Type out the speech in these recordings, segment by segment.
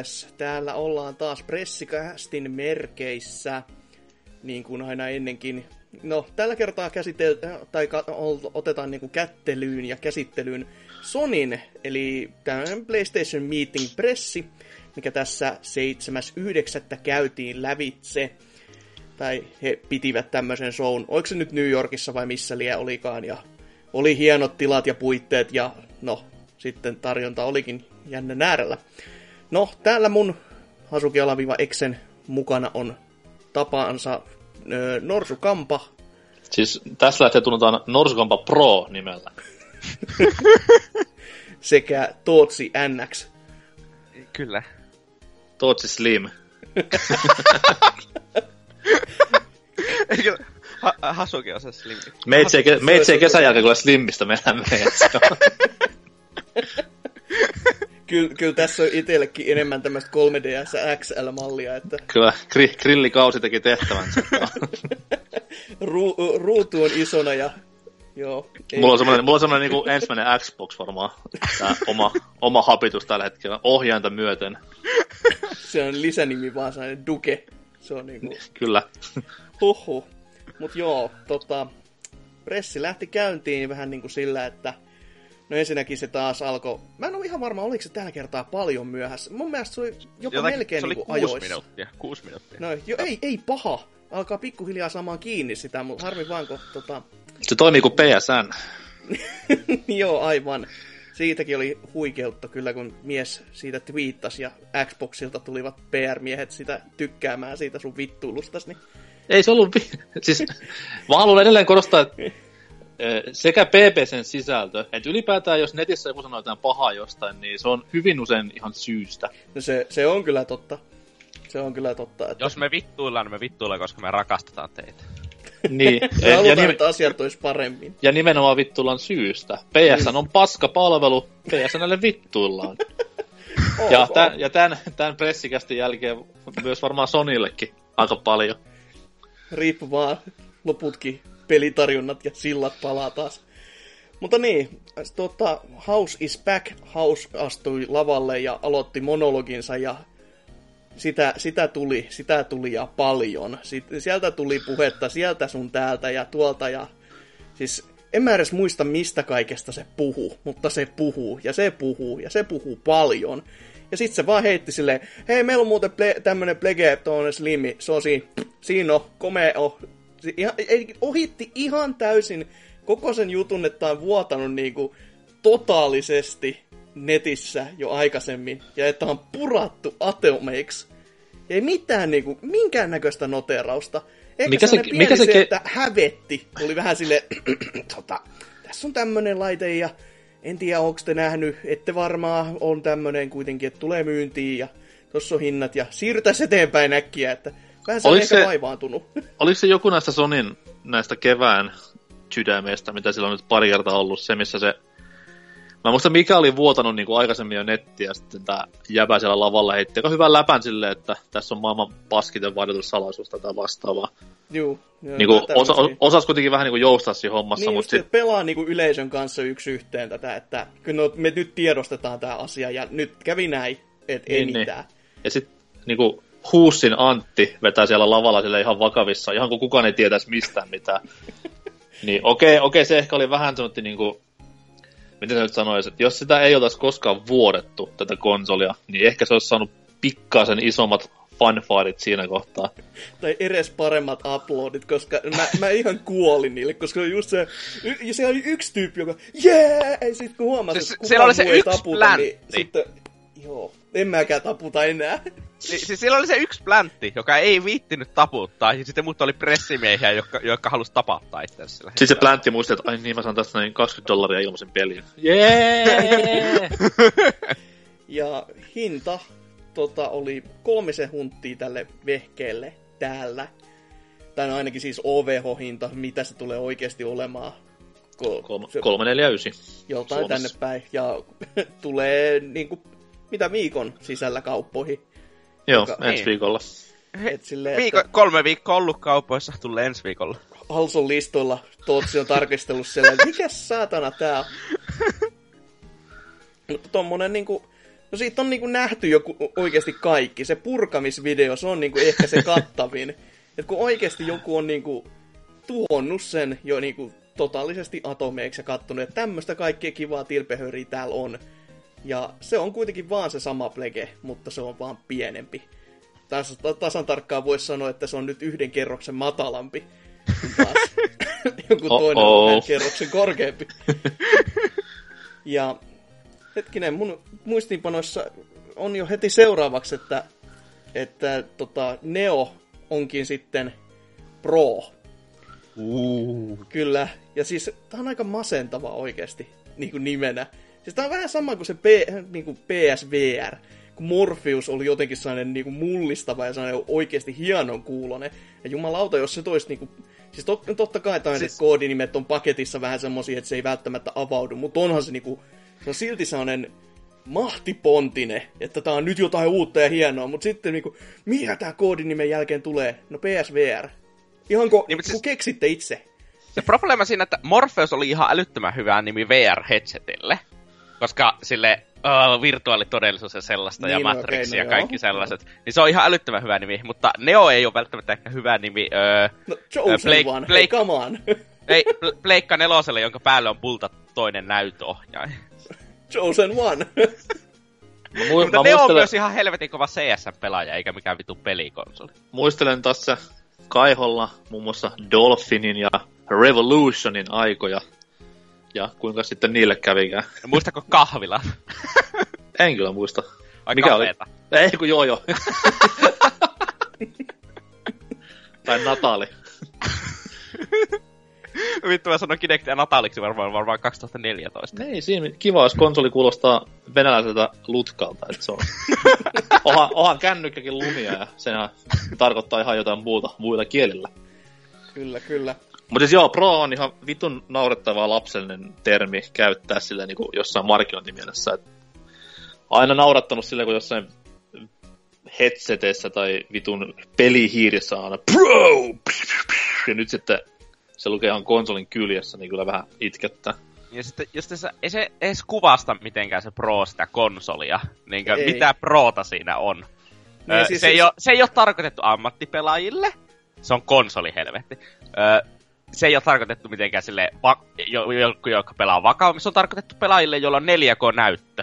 Villes. Täällä ollaan taas pressikästin merkeissä, niin kuin aina ennenkin. No, tällä kertaa käsitel- tai otetaan niin kuin kättelyyn ja käsittelyyn Sonin, eli tämmöinen PlayStation Meeting pressi, mikä tässä 7.9. käytiin lävitse. Tai he pitivät tämmöisen shown. Oliko se nyt New Yorkissa vai missä liian olikaan? Ja oli hienot tilat ja puitteet ja no, sitten tarjonta olikin jännä äärellä. No, täällä mun Hasuki Alaviva Exen mukana on tapaansa ö, Norsukampa. Siis tässä lähtee tunnetaan Norsukampa Pro nimellä. Sekä Tootsi NX. Kyllä. Tootsi Slim. Eikö ha- Hasuki on se Slim? Meitsi ei, meitsi ei kesän jälkeen kuule Slimmistä mennä meidän. kyllä, kyllä tässä on itsellekin enemmän tämmöistä 3DS XL-mallia, että... Kyllä, gri- grillikausi teki tehtävänsä. Ru- ruutu on isona ja... Joo, ei. Mulla on semmoinen, mulla on semmoinen niin ensimmäinen Xbox varmaan, tämä oma, oma hapitus tällä hetkellä, ohjainta myöten. Se on lisänimi vaan sellainen Duke. Se on niinku... Kyllä. Huhhuh. Mut joo, tota, pressi lähti käyntiin vähän niinku sillä, että No ensinnäkin se taas alkoi, mä en ole ihan varma, oliko se tällä kertaa paljon myöhässä. Mun mielestä se oli jopa Jotain, melkein se oli niin kuusi ajoissa. minuuttia, kuusi minuuttia. No jo, ei, ei paha. Alkaa pikkuhiljaa saamaan kiinni sitä, mutta harmi vaan, kun tota... Se toimii kuin PSN. Joo, aivan. Siitäkin oli huikeutta kyllä, kun mies siitä twiittasi ja Xboxilta tulivat PR-miehet sitä tykkäämään siitä sun vittuilustasi. Niin... Ei se ollut... Vi- siis, mä haluan edelleen korostaa, että sekä PPCn sisältö, että ylipäätään jos netissä joku sanoo jotain pahaa jostain, niin se on hyvin usein ihan syystä. No se, se on kyllä totta. Se on kyllä totta. Että... Jos me vittuillaan, niin me vittuillaan, koska me rakastetaan teitä. niin. me ja, ja nimen... että asiat olisi paremmin. Ja nimenomaan vittuillaan syystä. PSN niin. on paska palvelu, PSNlle vittuillaan. oh, ja, tämän, ja tämän, tämän pressikästi jälkeen myös varmaan Sonillekin aika paljon. Riippu vaan loputkin pelitarjunnat ja sillat palaa taas. Mutta niin, tota, House is back. House astui lavalle ja aloitti monologinsa ja sitä, sitä, tuli, sitä tuli ja paljon. Sitten, sieltä tuli puhetta sieltä sun täältä ja tuolta ja siis en mä edes muista mistä kaikesta se puhuu, mutta se puhuu ja se puhuu ja se puhuu paljon. Ja sitten se vaan heitti silleen, hei meillä on muuten ple- tämmönen plege, tuonne slimi, se on siinä, siinä on, komea on, ihan, ohitti ihan täysin koko sen jutun, että on vuotanut niinku totaalisesti netissä jo aikaisemmin, ja että on purattu atomeiksi. Ei mitään niinku, minkäännäköistä noterausta. Ehkä mikä se, mikä se, se, että hävetti. Oli vähän sille, tota, tässä on tämmönen laite ja en tiedä onko te nähnyt, ette varmaan on tämmönen kuitenkin, että tulee myyntiin ja tossa on hinnat ja siirrytäisiin eteenpäin äkkiä, että Vähän se oliko se, vaivaantunut. Oliko se joku näistä Sonin näistä kevään sydämeistä, mitä sillä on nyt pari kertaa ollut, se missä se... Mä muistan, mikä oli vuotanut niin kuin aikaisemmin jo nettiä, ja sitten tämä jäbä siellä lavalla heitti aika hyvän läpän silleen, että tässä on maailman paskiten salaisuus tai vastaavaa. Juu. niin kuin osa, osas kuitenkin vähän niin kuin joustaa siinä hommassa. Niin, mutta sit... pelaa niin kuin yleisön kanssa yksi yhteen tätä, että no, me nyt tiedostetaan tämä asia, ja nyt kävi näin, että niin, ei niin. mitään. Ja sitten niin kuin, Huussin Antti vetää siellä lavalla sille ihan vakavissa, ihan kuin kukaan ei tietäisi mistään mitään. niin okei, okay, okei, okay, se ehkä oli vähän semmoinen niin kuin, miten se nyt sanoisi, että jos sitä ei oltaisi koskaan vuodettu, tätä konsolia, niin ehkä se olisi saanut pikkasen isommat fanfaarit siinä kohtaa. Tai edes paremmat uploadit, koska mä, mä ihan kuolin niille, koska just se, y, se oli yksi tyyppi, joka jee, ei sit kun huomasi, se, että kukaan oli se yksi taputa, niin sitten, joo, en mäkään taputa enää. Siis, siis siellä oli se yksi pläntti, joka ei viittinyt taputtaa, ja sitten muut oli pressimiehiä, jotka, jotka halusi tapattaa itse Sitten se pläntti muisti, että ai niin, mä saan tästä noin 20 dollaria ilmaisen pelin. Jee! Ja hinta tota, oli kolmisen hunttia tälle vehkeelle täällä. Tai no ainakin siis OVH-hinta, mitä se tulee oikeasti olemaan. Ko- 349. Joltain Suomessa. tänne päin. Ja tulee niinku, mitä viikon sisällä kauppoihin. Joo, joka, ensi niin. viikolla. Et silleen, Viiko, että... Kolme viikkoa ollut kaupoissa, tulee ensi viikolla. Halson listoilla Tootsi on tarkistellut siellä, että mikä saatana tää on. Mutta tommonen niinku No siitä on niinku nähty jo oikeasti kaikki. Se purkamisvideo, se on niinku ehkä se kattavin. Et kun oikeasti joku on niinku tuhonnut sen jo niinku totaalisesti atomeiksi ja kattonut, että tämmöistä kaikkea kivaa tilpehöriä täällä on. Ja se on kuitenkin vaan se sama plege, mutta se on vaan pienempi. Tässä tasan tarkkaan voisi sanoa, että se on nyt yhden kerroksen matalampi. Taas joku toinen on yhden kerroksen korkeampi. ja hetkinen, mun muistiinpanoissa on jo heti seuraavaksi, että, että tota, Neo onkin sitten Pro. Uh. Kyllä, ja siis tää on aika masentava oikeasti niin kuin nimenä. Siis tää on vähän sama kuin se P, niin kuin PSVR, kun Morpheus oli jotenkin sellainen niin kuin mullistava ja sellainen oikeasti hienon kuulonen. Ja jumalauta, jos se toisi niin kuin, Siis tot, totta kai tai siis... koodinimet on paketissa vähän semmosia, että se ei välttämättä avaudu, mutta onhan se niinku, se on silti sellainen mahtipontine, että tää on nyt jotain uutta ja hienoa, mutta sitten niinku, mikä tää koodinimen jälkeen tulee? No PSVR. Ihan kun, niin, siis... keksitte itse. Se probleema siinä, että Morpheus oli ihan älyttömän hyvä nimi VR-headsetille, koska sille uh, virtuaalitodellisuus ja sellaista, niin, ja Matrix okay, no ja kaikki joo. sellaiset. Niin se on ihan älyttömän hyvä nimi, mutta Neo ei ole välttämättä ehkä hyvä nimi. Uh, no, Chosen Blake, one, Blake, hey, come on. ei, Pleikka neloselle, jonka päälle on pulta toinen näytöohjaaja. Chosen one. Mä mu- Mutta mä ne muistelen... on myös ihan helvetin kova CS-pelaaja, eikä mikään vitu pelikonsoli. Muistelen tässä Kaiholla muun muassa Dolphinin ja Revolutionin aikoja. Ja kuinka sitten niille kävikään. No, muistako kahvila? en kyllä muista. Ai Mikä kahveeta? oli? Ei kun joo joo. tai Natali. Vittu mä sanon Kinectia Nataliksi varmaan, varmaan 2014. Ei siinä, kiva jos konsoli kuulostaa venäläiseltä lutkalta, että se on. ohan, ohan kännykkäkin lumia ja sehän tarkoittaa ihan jotain muuta, muilla kielillä. Kyllä, kyllä. Mutta siis joo, Pro on ihan vitun naurettava lapsellinen termi käyttää sille niin kuin jossain markkinointimielessä. Et aina naurattanut sille, kun jossain headseteissä tai vitun pelihiirissä on aina Pro! Ja nyt sitten se lukee ihan konsolin kyljessä, niin kyllä vähän itkettää. Ja sitten just se, ei se edes kuvasta mitenkään se Pro sitä konsolia. Niin mitä Proota siinä on. Niin, öö, siis se, ei ole, se ei ole tarkoitettu ammattipelaajille. Se on konsoli, helvetti. Öö, se ei ole tarkoitettu mitenkään sille, va- jo, joku, joka pelaa vakavammin. Se on tarkoitettu pelaajille, joilla on 4K-näyttö.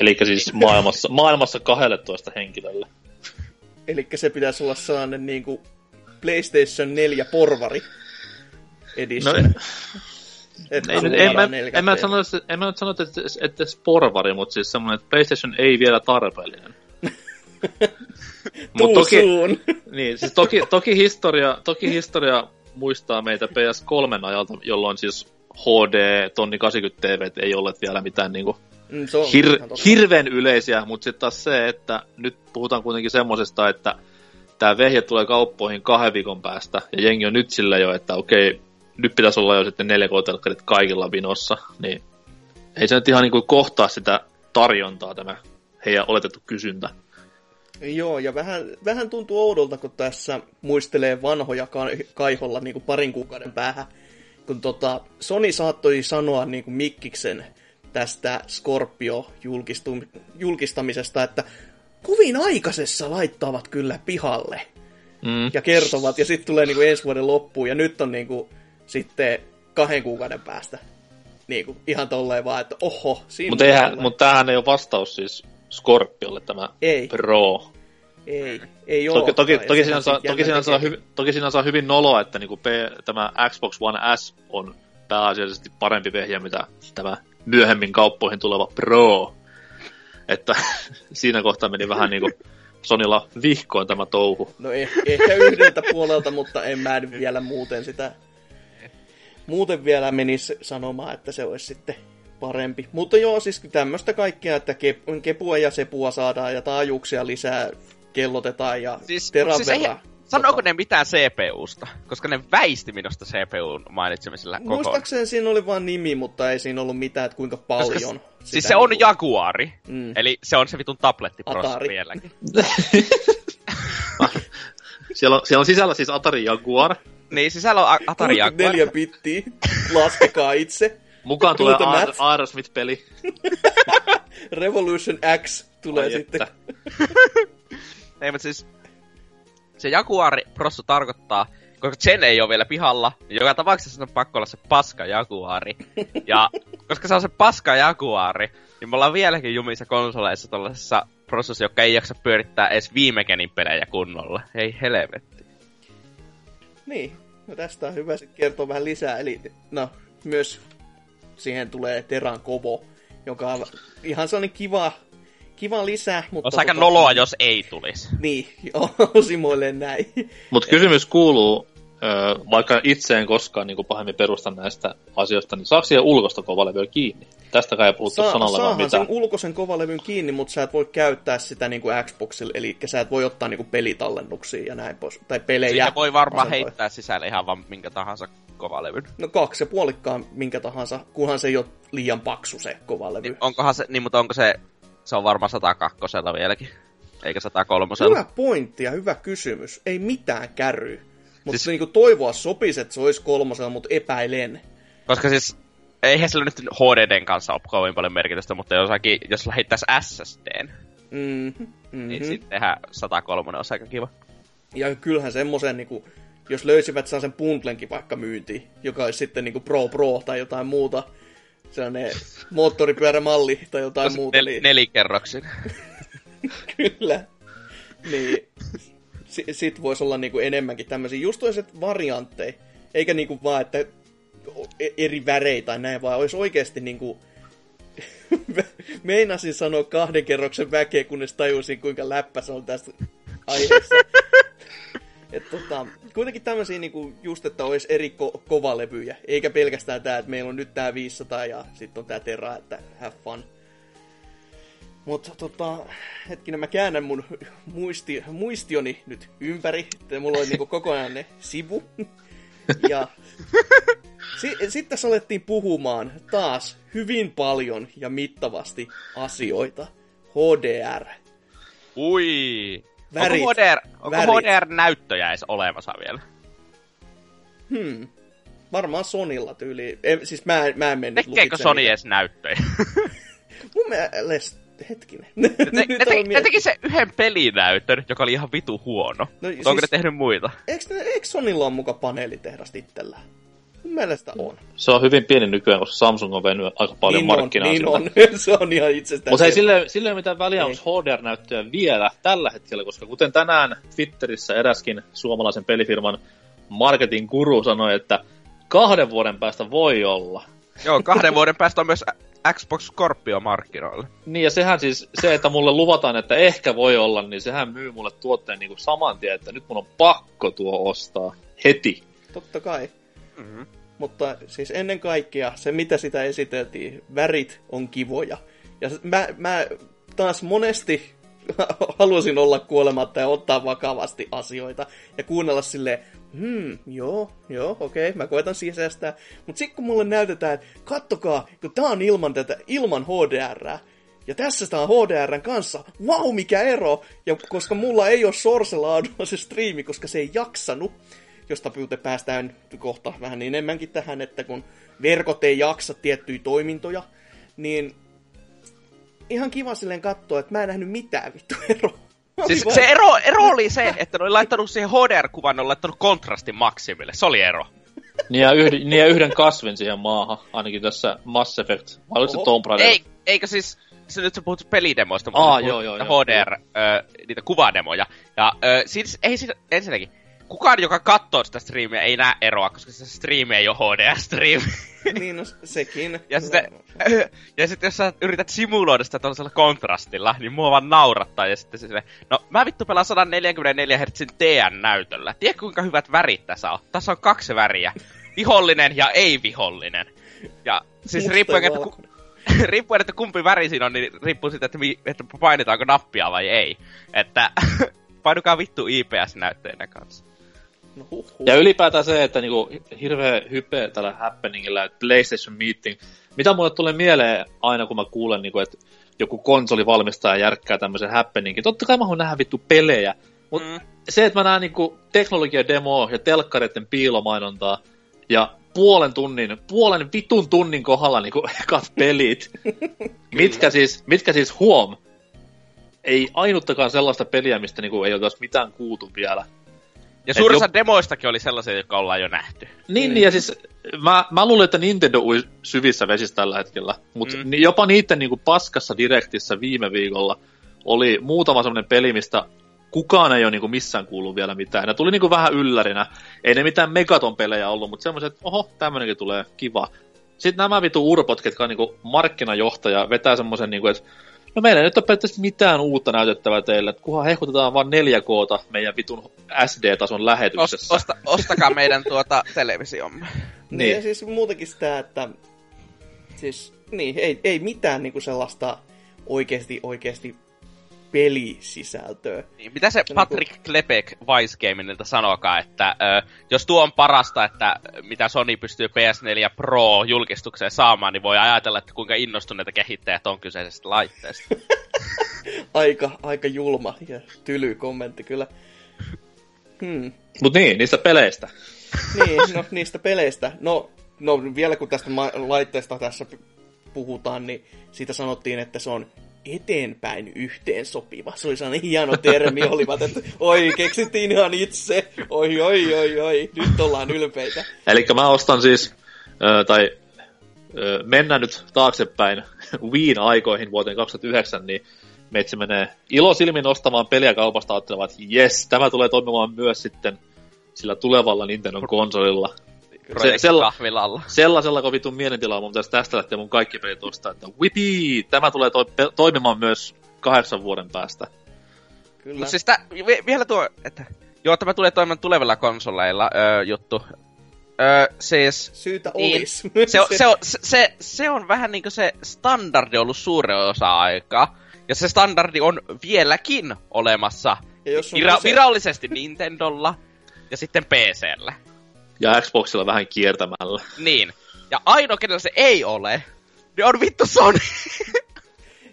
Eli siis maailmassa, maailmassa 12 henkilölle. Eli se pitäisi olla sellainen niin kuin PlayStation 4 porvari edition. No, ei, en, mä, en, mä sano, en mä nyt sano, että, että porvari, mutta siis semmoinen, että PlayStation ei vielä tarpeellinen. Mut toki, niin, siis toki, toki, historia, toki historia muistaa meitä PS3 ajalta, jolloin siis HD, tonni 80 TV ei ole vielä mitään niinku mm, hir- hirveän yleisiä, mutta sitten taas se, että nyt puhutaan kuitenkin semmosesta, että tämä vehje tulee kauppoihin kahden viikon päästä, ja jengi on nyt sillä jo, että okei, nyt pitäisi olla jo sitten 4K-telkkarit kaikilla vinossa, niin ei se nyt ihan niin kuin kohtaa sitä tarjontaa tämä heidän oletettu kysyntä. Joo, ja vähän, vähän tuntuu oudolta, kun tässä muistelee vanhoja kaiholla niin kuin parin kuukauden päähän, kun tota, Sony saattoi sanoa niin kuin Mikkiksen tästä Scorpio-julkistamisesta, että kovin aikaisessa laittavat kyllä pihalle. Mm. Ja kertovat, ja sitten tulee niin kuin ensi vuoden loppuun, ja nyt on niin kuin sitten kahden kuukauden päästä. Niin kuin, ihan tolleen vaan, että oho, siinä Mutta mut tämähän ei ole vastaus siis Scorpiolle tämä ei. Pro. Ei, ei ole. Toki, toki, toki, siinä saa, toki, siinä saa hyvi, toki siinä saa hyvin noloa, että niinku P, tämä Xbox One S on pääasiallisesti parempi vehjä, mitä tämä myöhemmin kauppoihin tuleva Pro. Että siinä kohtaa meni vähän niinku Sonilla vihkoon tämä touhu. No eh, ehkä yhdeltä puolelta, mutta en mä vielä muuten sitä muuten vielä menisi sanomaan, että se olisi sitten parempi. Mutta joo, siis tämmöistä kaikkea, että kepua ja sepua saadaan ja taajuuksia lisää kellotetaan ja siis, teran siis verran. Sanooko ne mitään CPUsta? Koska ne väisti minusta CPUn mainitsemisella koko Muistaakseni siinä oli vain nimi, mutta ei siinä ollut mitään, että kuinka paljon. Koska, siis se on Jaguari, mm. eli se on se vitun tablettiprosessori vieläkin. siellä, on, siellä on sisällä siis Atari Jaguar, niin, sisällä on Atari Jaguar. Neljä bittiä, laskekaa itse. Mukaan tulee Aerosmith-peli. Revolution X tulee Ai sitten. ei, mutta siis se Jaguari Prosso tarkoittaa, koska Chen ei ole vielä pihalla, niin joka tapauksessa on pakko olla se paska Jaguari. Ja koska se on se paska Jaguari, niin me ollaan vieläkin jumissa konsoleissa tuollaisessa prosessissa, joka ei jaksa pyörittää edes viime genin pelejä kunnolla. Ei helvetti. Niin, no tästä on hyvä kertoa vähän lisää. Eli no, myös siihen tulee Teran Kovo, joka on ihan sellainen kiva, kiva lisä. Mutta Olisi aika tota, noloa, jos ei tulisi. Niin, osimoille näin. Mutta kysymys kuuluu, vaikka itse en koskaan niin kuin pahemmin perusta näistä asioista, niin saako siihen ulkosta kovalevyä kiinni? Tästä kai ei puhuttu Sa- sanalla vaan mitään. sen ulkoisen kovalevyn kiinni, mutta sä et voi käyttää sitä niin kuin Xboxilla, eli sä et voi ottaa niin kuin pelitallennuksia ja näin pois, tai pelejä. Siinä voi varmaan heittää sisälle ihan vaan minkä tahansa kovalevyn. No kaksi ja puolikkaan minkä tahansa, kunhan se ei ole liian paksu se kovalevy. Niin, onkohan se, niin mutta onko se, se on varmaan 102 vieläkin, eikä 103. Hyvä pointti ja hyvä kysymys. Ei mitään kärry. Mutta siis... niinku toivoa sopisi, että se olisi kolmosella, mutta epäilen. Koska siis eihän sillä nyt HDDn kanssa ole kovin paljon merkitystä, mutta jossakin, jos lähettäisi SSDn, mm-hmm, mm-hmm. niin sittenhän 103 olisi aika kiva. Ja kyllähän semmoisen, niin kuin, jos löysivät sen bundlenkin vaikka myyntiin, joka olisi sitten niin kuin Pro Pro tai jotain muuta, sellainen moottoripyörämalli tai jotain Tos muuta. Nel- niin... Nelikerroksin. Kyllä. Niin, sit voisi olla niinku enemmänkin tämmöisiä just toiset variantteja, eikä niinku vaan, että e- eri väreitä tai näin, vaan olisi oikeasti niinku meinasin sanoa kahden kerroksen väkeä, kunnes tajusin, kuinka läppä se on tästä aiheessa. Et tota, kuitenkin tämmöisiä niinku, just, että olisi eri ko- kovalevyjä, eikä pelkästään tämä, että meillä on nyt tämä 500 ja sitten on tämä Terra, että have fun. Mutta tota, hetkinen, mä käännän mun muisti, muistioni nyt ympäri, että mulla oli niinku koko ajan ne sivu. Ja si- sitten tässä alettiin puhumaan taas hyvin paljon ja mittavasti asioita. HDR. Ui! Värit. Onko HDR, onko HDR-näyttöjä edes olemassa vielä? Hmm. Varmaan Sonilla tyyli. siis mä, mä en mennyt Tekeekö Sony edes näyttöjä? Mun mielestä hetkinen. Ne, ne, ne, te, ne teki se yhden pelinäytön, joka oli ihan vitu huono. No, siis, onko ne tehnyt muita? Eikö, eikö Sonilla ole muka paneelitehdas itsellään? Mun mielestä on. Se on hyvin pieni nykyään, koska Samsung on vennyt aika paljon niin markkinaa. Niin on, se on ihan itsestään. Mutta ei sille, sille mitään väliä, onko HDR-näyttöjä vielä tällä hetkellä, koska kuten tänään Twitterissä eräskin suomalaisen pelifirman marketing guru sanoi, että kahden vuoden päästä voi olla. Joo, kahden vuoden päästä on myös Xbox Scorpio markkinoille. Niin ja sehän siis, se että mulle luvataan, että ehkä voi olla, niin sehän myy mulle tuotteen niin kuin saman tien, että nyt mun on pakko tuo ostaa heti. Totta kai. Mm-hmm. Mutta siis ennen kaikkea se, mitä sitä esiteltiin, värit on kivoja. Ja mä, mä taas monesti halusin olla kuolematta ja ottaa vakavasti asioita ja kuunnella sille hmm, joo, joo, okei, okay, mä koitan sisäistää. Mutta sitten kun mulle näytetään, että kattokaa, kun tää on ilman, tätä, ilman HDR, ja tässä tää on HDRn kanssa, wow, mikä ero! Ja koska mulla ei ole sorselaadulla se striimi, koska se ei jaksanut, josta pyyte päästään kohta vähän enemmänkin tähän, että kun verkot ei jaksa tiettyjä toimintoja, niin ihan kiva silleen katsoa, että mä en nähnyt mitään vittu eroa. Siis se ero, ero oli se, että ne oli laittanut siihen HDR-kuvan, ne oli laittanut kontrastin maksimille. Se oli ero. Niin ja, yhden, niin ja yhden kasvin siihen maahan, ainakin tässä Mass Effect. Vai oliko se Tomb Raider? Ei, eikö siis, se nyt sä puhut pelidemoista, mutta Aa, joo, joo, HDR, joo. Ö, niitä kuvademoja. Ja ö, siis, ei siis, ensinnäkin, kukaan, joka katsoo sitä striimiä, ei näe eroa, koska se striimi ei ole HDR-striimi. Niin, no sekin. Ja sitten, ja sitten jos sä yrität simuloida sitä tuollaisella kontrastilla, niin mua vaan naurattaa. Ja sitten se no mä vittu pelaan 144 Hz TN-näytöllä. Tiedätkö kuinka hyvät värit tässä on? Tässä on kaksi väriä. Vihollinen ja ei-vihollinen. Ja siis riippuen, että, ku, riippuen, että kumpi väri siinä on, niin riippuu siitä, että, mi, että painetaanko nappia vai ei. Että painukaa vittu IPS-näytteinä kanssa. No, Ja ylipäätään se, että niinku, hirveä hype tällä happeningilla, että PlayStation Meeting. Mitä mulle tulee mieleen aina, kun mä kuulen, niinku, että joku konsolivalmistaja järkkää tämmöisen happeningin. Totta kai mä haluan nähdä vittu pelejä. Mutta mm. se, että mä näen niinku teknologiademoa ja telkkareiden piilomainontaa ja puolen tunnin, puolen vitun tunnin kohdalla niin ekat pelit, mitkä siis, mitkä siis huom, ei ainuttakaan sellaista peliä, mistä niin kuin, ei oltaisi mitään kuultu vielä. Ja suurin osa jo... demoistakin oli sellaisia, jotka ollaan jo nähty. Niin, niin ja siis mä, mä luulen, että Nintendo ui syvissä vesissä tällä hetkellä, mutta mm. jopa niiden niin kuin paskassa direktissä viime viikolla oli muutama semmoinen peli, mistä kukaan ei ole niin kuin missään kuullut vielä mitään. Ne tuli niin kuin vähän yllärinä. Ei ne mitään Megaton pelejä ollut, mutta semmoiset, että oho, tämmönenkin tulee kiva. Sitten nämä vitu urpot, ketkä on niin kuin markkinajohtaja, vetää semmoisen, niin kuin, että no meillä ei nyt ole periaatteessa mitään uutta näytettävää teille, että kunhan hehkutetaan vaan 4 k meidän vitun SD-tason lähetyksessä. Osta, ostakaa meidän tuota televisiomme. niin. niin. Ja siis muutenkin sitä, että siis, niin, ei, ei mitään niinku sellaista oikeasti, oikeasti pelisisältöä. Niin, mitä se Patrick niin kuin... Klepek Vice Gaminilta sanokaa, että ö, jos tuo on parasta, että mitä Sony pystyy PS4 Pro julkistukseen saamaan, niin voi ajatella, että kuinka innostuneita kehittäjät on kyseisestä laitteesta. aika, aika julma ja tyly kommentti kyllä. Hmm. Mut niin, niistä peleistä. niin, no niistä peleistä. No, no vielä kun tästä laitteesta tässä puhutaan, niin siitä sanottiin, että se on eteenpäin yhteen sopiva. Se oli sellainen hieno termi, olivat, että oi, keksittiin ihan itse. Oi, oi, oi, oi, nyt ollaan ylpeitä. Eli mä ostan siis, äh, tai äh, mennään nyt taaksepäin Wiin aikoihin vuoteen 2009, niin meitsi menee ilosilmin ostamaan peliä kaupasta ajattelemaan, että jes, tämä tulee toimimaan myös sitten sillä tulevalla Nintendo konsolilla se, sella, sellaisella kun vitun mielentilalla mun pitäisi tästä lähteä mun kaikki pelit ostaa, että whipii, tämä tulee to- pe- toimimaan myös kahdeksan vuoden päästä. Kyllä. Mut siis tää, vielä tuo, että joo, tämä tulee toimimaan tulevilla konsoleilla öö, juttu. Öö, siis, Syytä niin, olis. Se, se, on, se, se, se on vähän niinku se standardi ollut suuren osa aikaa. Ja se standardi on vieläkin olemassa ja jos on vira- se... virallisesti Nintendolla ja sitten PCllä ja Xboxilla vähän kiertämällä. Niin. Ja ainoa, kenellä se ei ole, niin on vittu Sony.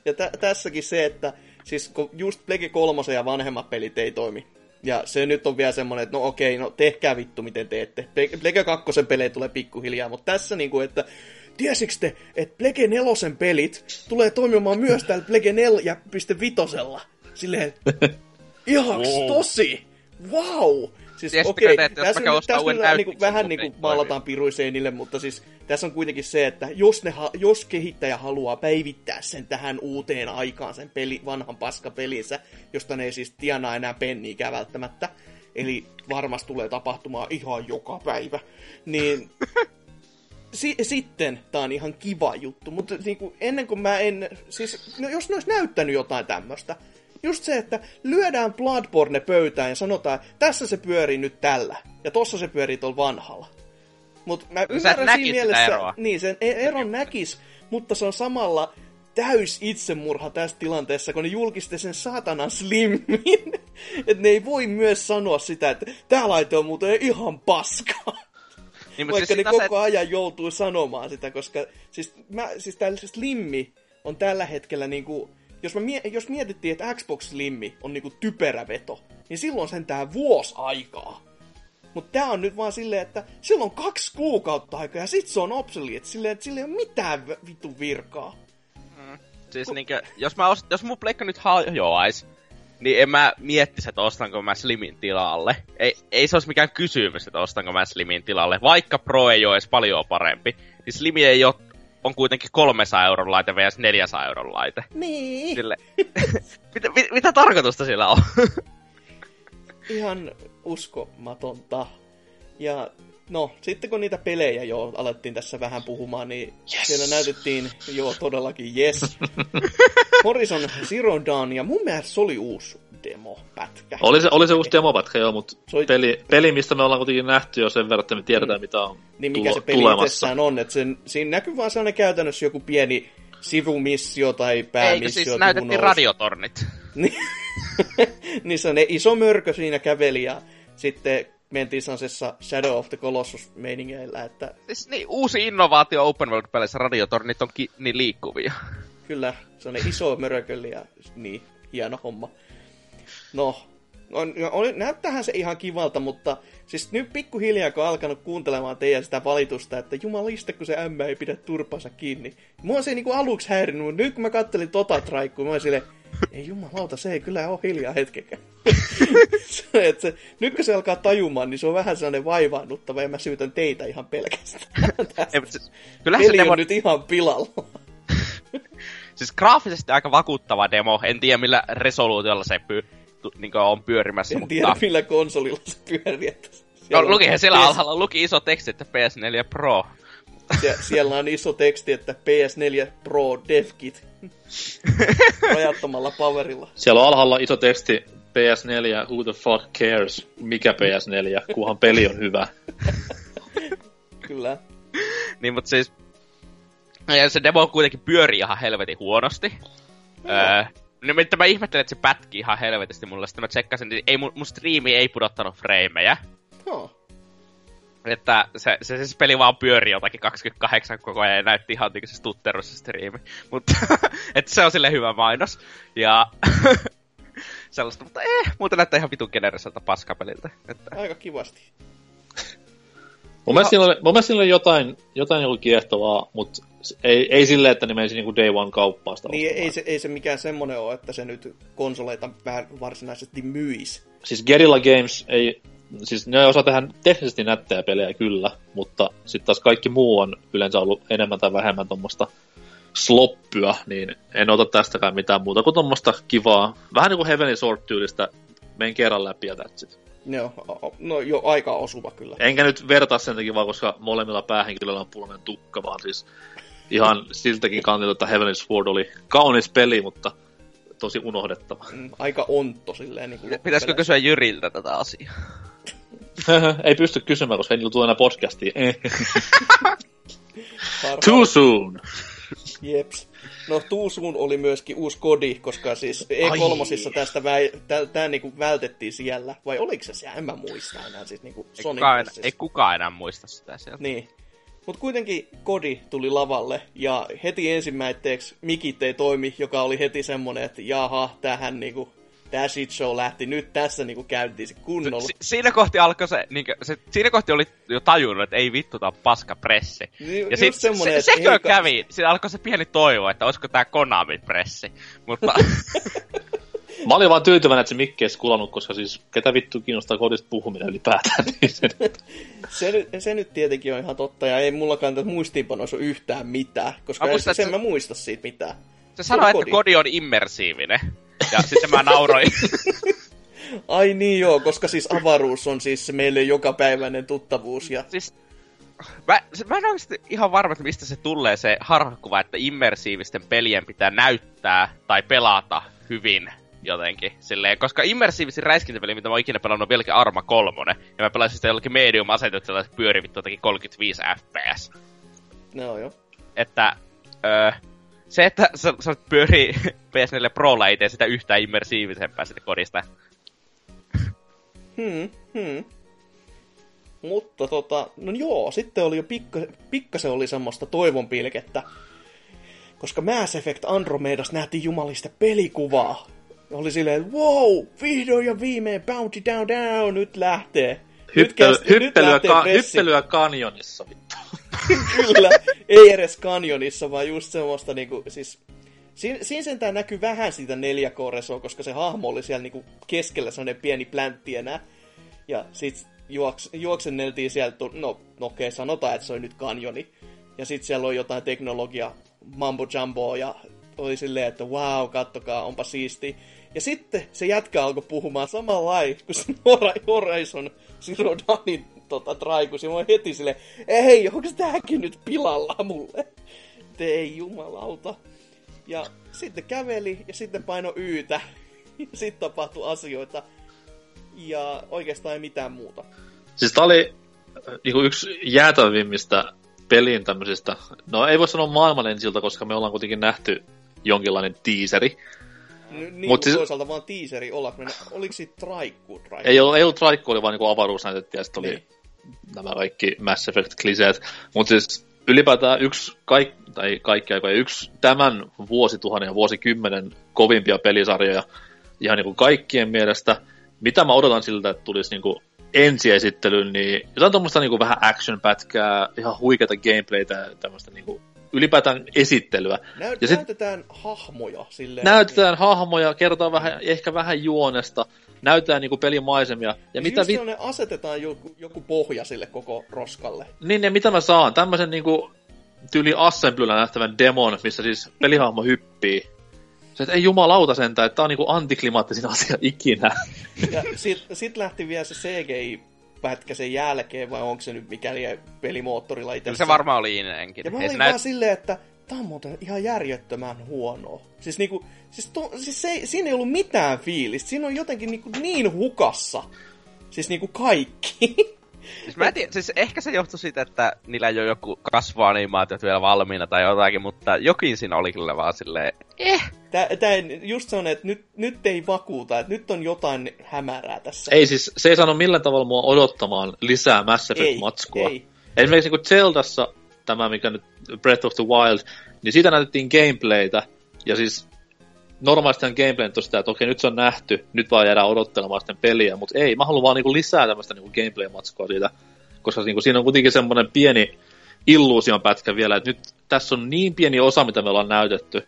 ja tä- tässäkin se, että siis kun just Plege 3 ja vanhemmat pelit ei toimi. Ja se nyt on vielä semmonen, että no okei, no tehkää vittu miten teette. Plege 2 pelejä tulee pikkuhiljaa, mutta tässä niinku, että tiesitkö te, että Plege 4 pelit tulee toimimaan myös täällä Plege 4.5. Silleen, ihan tosi, wow! Siis okei, okay, tässä, nyt, tässä nyt niinku, vähän niinku maalataan piruiseinille, mutta siis tässä on kuitenkin se, että jos, ne, jos kehittäjä haluaa päivittää sen tähän uuteen aikaan, sen peli, vanhan paskapelinsä, josta ne ei siis tienaa enää penniikään välttämättä, eli varmasti tulee tapahtumaan ihan joka päivä, niin si- sitten tää on ihan kiva juttu, mutta niinku, ennen kuin mä en, siis no, jos ne olisi näyttänyt jotain tämmöistä, just se, että lyödään Bloodborne pöytään ja sanotaan, tässä se pyörii nyt tällä, ja tossa se pyörii tuolla vanhalla. Mutta mä ymmärrän siinä mielessä, eroa. niin sen e- eron näkis, mutta se on samalla täys itsemurha tässä tilanteessa, kun ne julkisti sen saatanan slimmin. että ne ei voi myös sanoa sitä, että tää laite on muuten ihan paskaa. Niin, Vaikka siis ne koko ajan joutuu sanomaan sitä, koska siis, mä, siis tää slimmi on tällä hetkellä niinku jos, mä, jos mietittiin, että Xbox Slimmi on niinku typerä veto, niin silloin sen tää vuosi aikaa. Mutta tää on nyt vaan silleen, että silloin kaksi kuukautta aikaa ja sit se on obsolete, silleen, että sillä ei ole mitään vittu virkaa. Mm. Siis Ku... niinkö, jos, mä ost, jos mun pleikka nyt hajoais, niin en mä miettisi, että ostanko mä Slimin tilalle. Ei, ei se olisi mikään kysymys, että ostanko mä Slimin tilalle. Vaikka Pro ei ole edes paljon parempi, niin Slimi ei ole on kuitenkin 300 euron laite vs 400 euron laite. Niin. Sille, mitä, mit, mitä tarkoitusta sillä on? Ihan uskomatonta. Ja no, sitten kun niitä pelejä jo alettiin tässä vähän puhumaan, niin yes. siellä näytettiin jo todellakin yes. Horizon Zero Dawn, ja mun mielestä se oli uusi demopätkä. Oli se, oli se uusi demopätkä, joo, mutta oli... peli, peli, mistä me ollaan kuitenkin nähty jo sen verran, että me tiedetään, mm. mitä on Niin mikä tulo, se peli tulemassa. on, että sen, siinä näkyy vaan sellainen käytännössä joku pieni sivumissio tai päämissio. Eikö siis näytettiin radiotornit? niin, niin se on ne iso mörkö siinä käveli ja sitten mentiin sellaisessa Shadow of the Colossus meiningeillä, että... Siis niin, uusi innovaatio open world-peleissä radiotornit on ki- niin liikkuvia. Kyllä, se on ne iso mörköli ja niin, hieno homma. No, On, on, näyttäähän se ihan kivalta, mutta siis nyt pikkuhiljaa kun on alkanut kuuntelemaan teidän sitä valitusta, että jumalista kun se ämmä ei pidä turpansa kiinni. Mua se ei niinku aluksi häirinyt, mutta nyt kun mä kattelin tota traikkua, mä silleen, ei jumalauta, se ei kyllä ole hiljaa hetkekään. se, se, nyt kun se alkaa tajumaan, niin se on vähän sellainen vaivaannuttava ja mä syytän teitä ihan pelkästään. Ei, se, kyllähän Peli se demo... on nyt ihan pilalla. siis graafisesti aika vakuuttava demo. En tiedä millä resoluutiolla se pyy, niin on pyörimässä. En mutta... tiedä millä konsolilla se pyörii. Että no, lukihan siellä PS... alhaalla luki iso teksti, että PS4 Pro. Sie- siellä on iso teksti, että PS4 Pro DevKit. Rajattomalla powerilla. Siellä on alhaalla iso teksti PS4, who the fuck cares, mikä PS4, kunhan peli on hyvä. Kyllä. niin, mutta siis ja se demo kuitenkin pyörii ihan helvetin huonosti. No. Öö, no, mutta mä ihmettelen, että se pätki ihan helvetisti mulle. Sitten mä tsekkasin, niin ei, mun, mun striimi ei pudottanut freimejä. No. Että se, se, se, se peli vaan pyöri jotakin 28 koko ajan ja näytti ihan niin se stutterus se striimi. Mutta että se on sille hyvä mainos. Ja sellaista, mutta eh, muuten näyttää ihan vitun generiseltä paskapeliltä. Että... Aika kivasti. Mun mielestä, siinä oli, mun mielestä siinä oli jotain, jotain joku kiehtovaa, mutta ei, ei silleen, että ne menisi niinku day one kauppaan sitä Niin ei se, ei se mikään semmonen ole, että se nyt konsoleita vähän varsinaisesti myisi. Siis Guerrilla Games ei, siis ne osaa tehdä teknisesti nättejä pelejä kyllä, mutta sitten taas kaikki muu on yleensä ollut enemmän tai vähemmän tuommoista sloppyä, niin en ota tästäkään mitään muuta kuin tuommoista kivaa, vähän niin kuin Heavenly Sword-tyylistä, men kerran läpi ja that's it. No, no jo aika osuva kyllä. Enkä nyt vertaa sen takia vaan, koska molemmilla päähenkilöillä on punainen tukka, vaan siis ihan siltäkin kantilta, että Heavenly Sword oli kaunis peli, mutta tosi unohdettava. Mm, aika ontto silleen. Niin kuin Pitäisikö kysyä Jyriltä tätä asiaa? ei pysty kysymään, koska ei niillä tule enää podcastiin. Too soon! Jeps. No Tuusuun oli myöskin uusi kodi, koska siis E3 tästä vä- tä- tää niinku vältettiin siellä. Vai oliko se siellä? En mä muista enää. Siis niinku ei, kukaan enää, ei kukaan enää muista sitä sieltä. Niin. Mutta kuitenkin kodi tuli lavalle ja heti ensimmäiseksi mikit ei toimi, joka oli heti semmonen, että jaha, tähän niinku tämä shit show lähti nyt tässä niinku käyntiin se kunnolla. Si- siinä kohti alkoi se, niinku, se, siinä kohti oli jo tajunnut, että ei vittu, tää on paska pressi. Niin, ja sit, se, se, sekö ei... kävi, siinä alkoi se pieni toivo, että olisiko tää Konami pressi. Mutta... Mä olin vaan tyytyväinen, että se Mikki ei kulannut, koska siis ketä vittu kiinnostaa kodista puhuminen ylipäätään. Niin se, se, nyt, se nyt tietenkin on ihan totta, ja ei mullakaan tässä muistiinpanoissa ole yhtään mitään, koska mä muistan, sen se... mä muista siitä mitään. Se sanoi, että kodi on immersiivinen. Ja sitten mä nauroin. Ai niin joo, koska siis avaruus on siis meille jokapäiväinen tuttavuus. Ja... Siis, mä, mä en oikeasti ihan varma, että mistä se tulee se harhakuva, että immersiivisten pelien pitää näyttää tai pelata hyvin jotenkin. Silleen, koska immersiivisin räiskintäpeli, mitä mä oon ikinä pelannut, on vieläkin Arma 3. Ja mä pelasin sitä jollakin medium asetuksella, että pyöri vittu 35 fps. No joo. Että, öö, se, että sä, sä pyörii PS4 Prolla ei tee sitä yhtään immersiivisempää sitä kodista. Hmm, hmm. Mutta tota, no joo, sitten oli jo pikka, pikkasen oli semmoista toivonpilkettä, koska Mass Effect Andromedas nähtiin jumalista pelikuvaa. Oli silleen, wow, vihdoin ja viimein, bounty down down, nyt lähtee. Hyppely, nyt kästi, hyppelyä, nyt ka- hyppelyä kanjonissa, vittu. Kyllä, ei edes kanjonissa, vaan just semmoista niinku, siis... Siin, siinä sentään näkyy vähän siitä 4K-resoa, koska se hahmo oli siellä niinku keskellä sellainen pieni pläntti enää. Ja sit juoks, juoksenneltiin sieltä, no, no okei, okay, sanotaan, että se on nyt kanjoni. Ja sit siellä on jotain teknologia, mambo jumbo, ja oli silleen, että wow, kattokaa, onpa siisti. Ja sitten se jätkä alkoi puhumaan samalla kuin se Horizon Zero Dawnin tota, traikus, ja mä heti sille, ei, onko tääkin nyt pilalla mulle? Te ei jumalauta. Ja sitten käveli, ja sitten paino yytä, ja sitten tapahtui asioita, ja oikeastaan ei mitään muuta. Siis tää oli äh, niinku yksi jäätävimmistä pelin tämmöisistä, no ei voi sanoa maailman ensiltä, koska me ollaan kuitenkin nähty jonkinlainen tiiseri, niin Mut siis... toisaalta vaan tiiseri olla, oliko siitä traikku? traikku? Ei, ollut, ei ollut traikku, oli vaan niinku avaruus näytettiin ja sitten oli niin. Nämä kaikki Mass Effect-kliseet. Mutta siis ylipäätään yksi, kaik, tai kaikki aikoja, yksi tämän vuosituhannen ja vuosikymmenen kovimpia pelisarjoja ihan niinku kaikkien mielestä. mitä mä odotan siltä, että tulisi niinku ensiesittelyyn, niin jotain tuommoista niinku vähän action-pätkää, ihan huikeita gameplaytä, tämmöistä niinku ylipäätään esittelyä. Näyt, ja sit, näytetään hahmoja silleen. Näytetään niin. hahmoja, kertoo vähän, ehkä vähän juonesta, näytetään niinku pelimaisemia. Ja, ja mitä vi... asetetaan joku, joku pohja sille koko roskalle. Niin, ja mitä mä saan? Tämmöisen niinku tyyli Assemblyllä nähtävän demon, missä siis pelihahmo hyppii. Se, että ei jumalauta sentään, että tää on niinku antiklimaattisin asia ikinä. Ja sit, sit lähti vielä se CGI pätkä sen jälkeen, vai onko se nyt mikäli pelimoottorilla itse? se varmaan oli innenkin. Ja mä olin näyt... silleen, että tää on muuten ihan järjettömän huonoa. Siis niinku, siis, to, siis se, siinä ei ollut mitään fiilistä. Siinä on jotenkin niinku niin hukassa. Siis niinku kaikki. Siis, mä tiedä, siis ehkä se johtui siitä, että niillä ei ole joku kasvuanimaatiot vielä valmiina tai jotakin, mutta jokin siinä oli kyllä vaan silleen, eh. Tää, tää just se on, että nyt, nyt ei vakuuta, että nyt on jotain hämärää tässä. Ei siis, se ei sano millään tavalla mua odottamaan lisää Mass Effect-matskua. Ei, ei. Esimerkiksi niin Zeldassa, tämä mikä nyt Breath of the Wild, niin siitä näytettiin gameplaytä, ja siis normaalisti gameplay on sitä, että okei, nyt se on nähty, nyt vaan jäädään odottelemaan sitten peliä, mutta ei, mä haluan vaan niinku lisää tämmöistä niinku gameplay-matskoa siitä, koska niinku siinä on kuitenkin semmoinen pieni illuusion pätkä vielä, että nyt tässä on niin pieni osa, mitä me ollaan näytetty,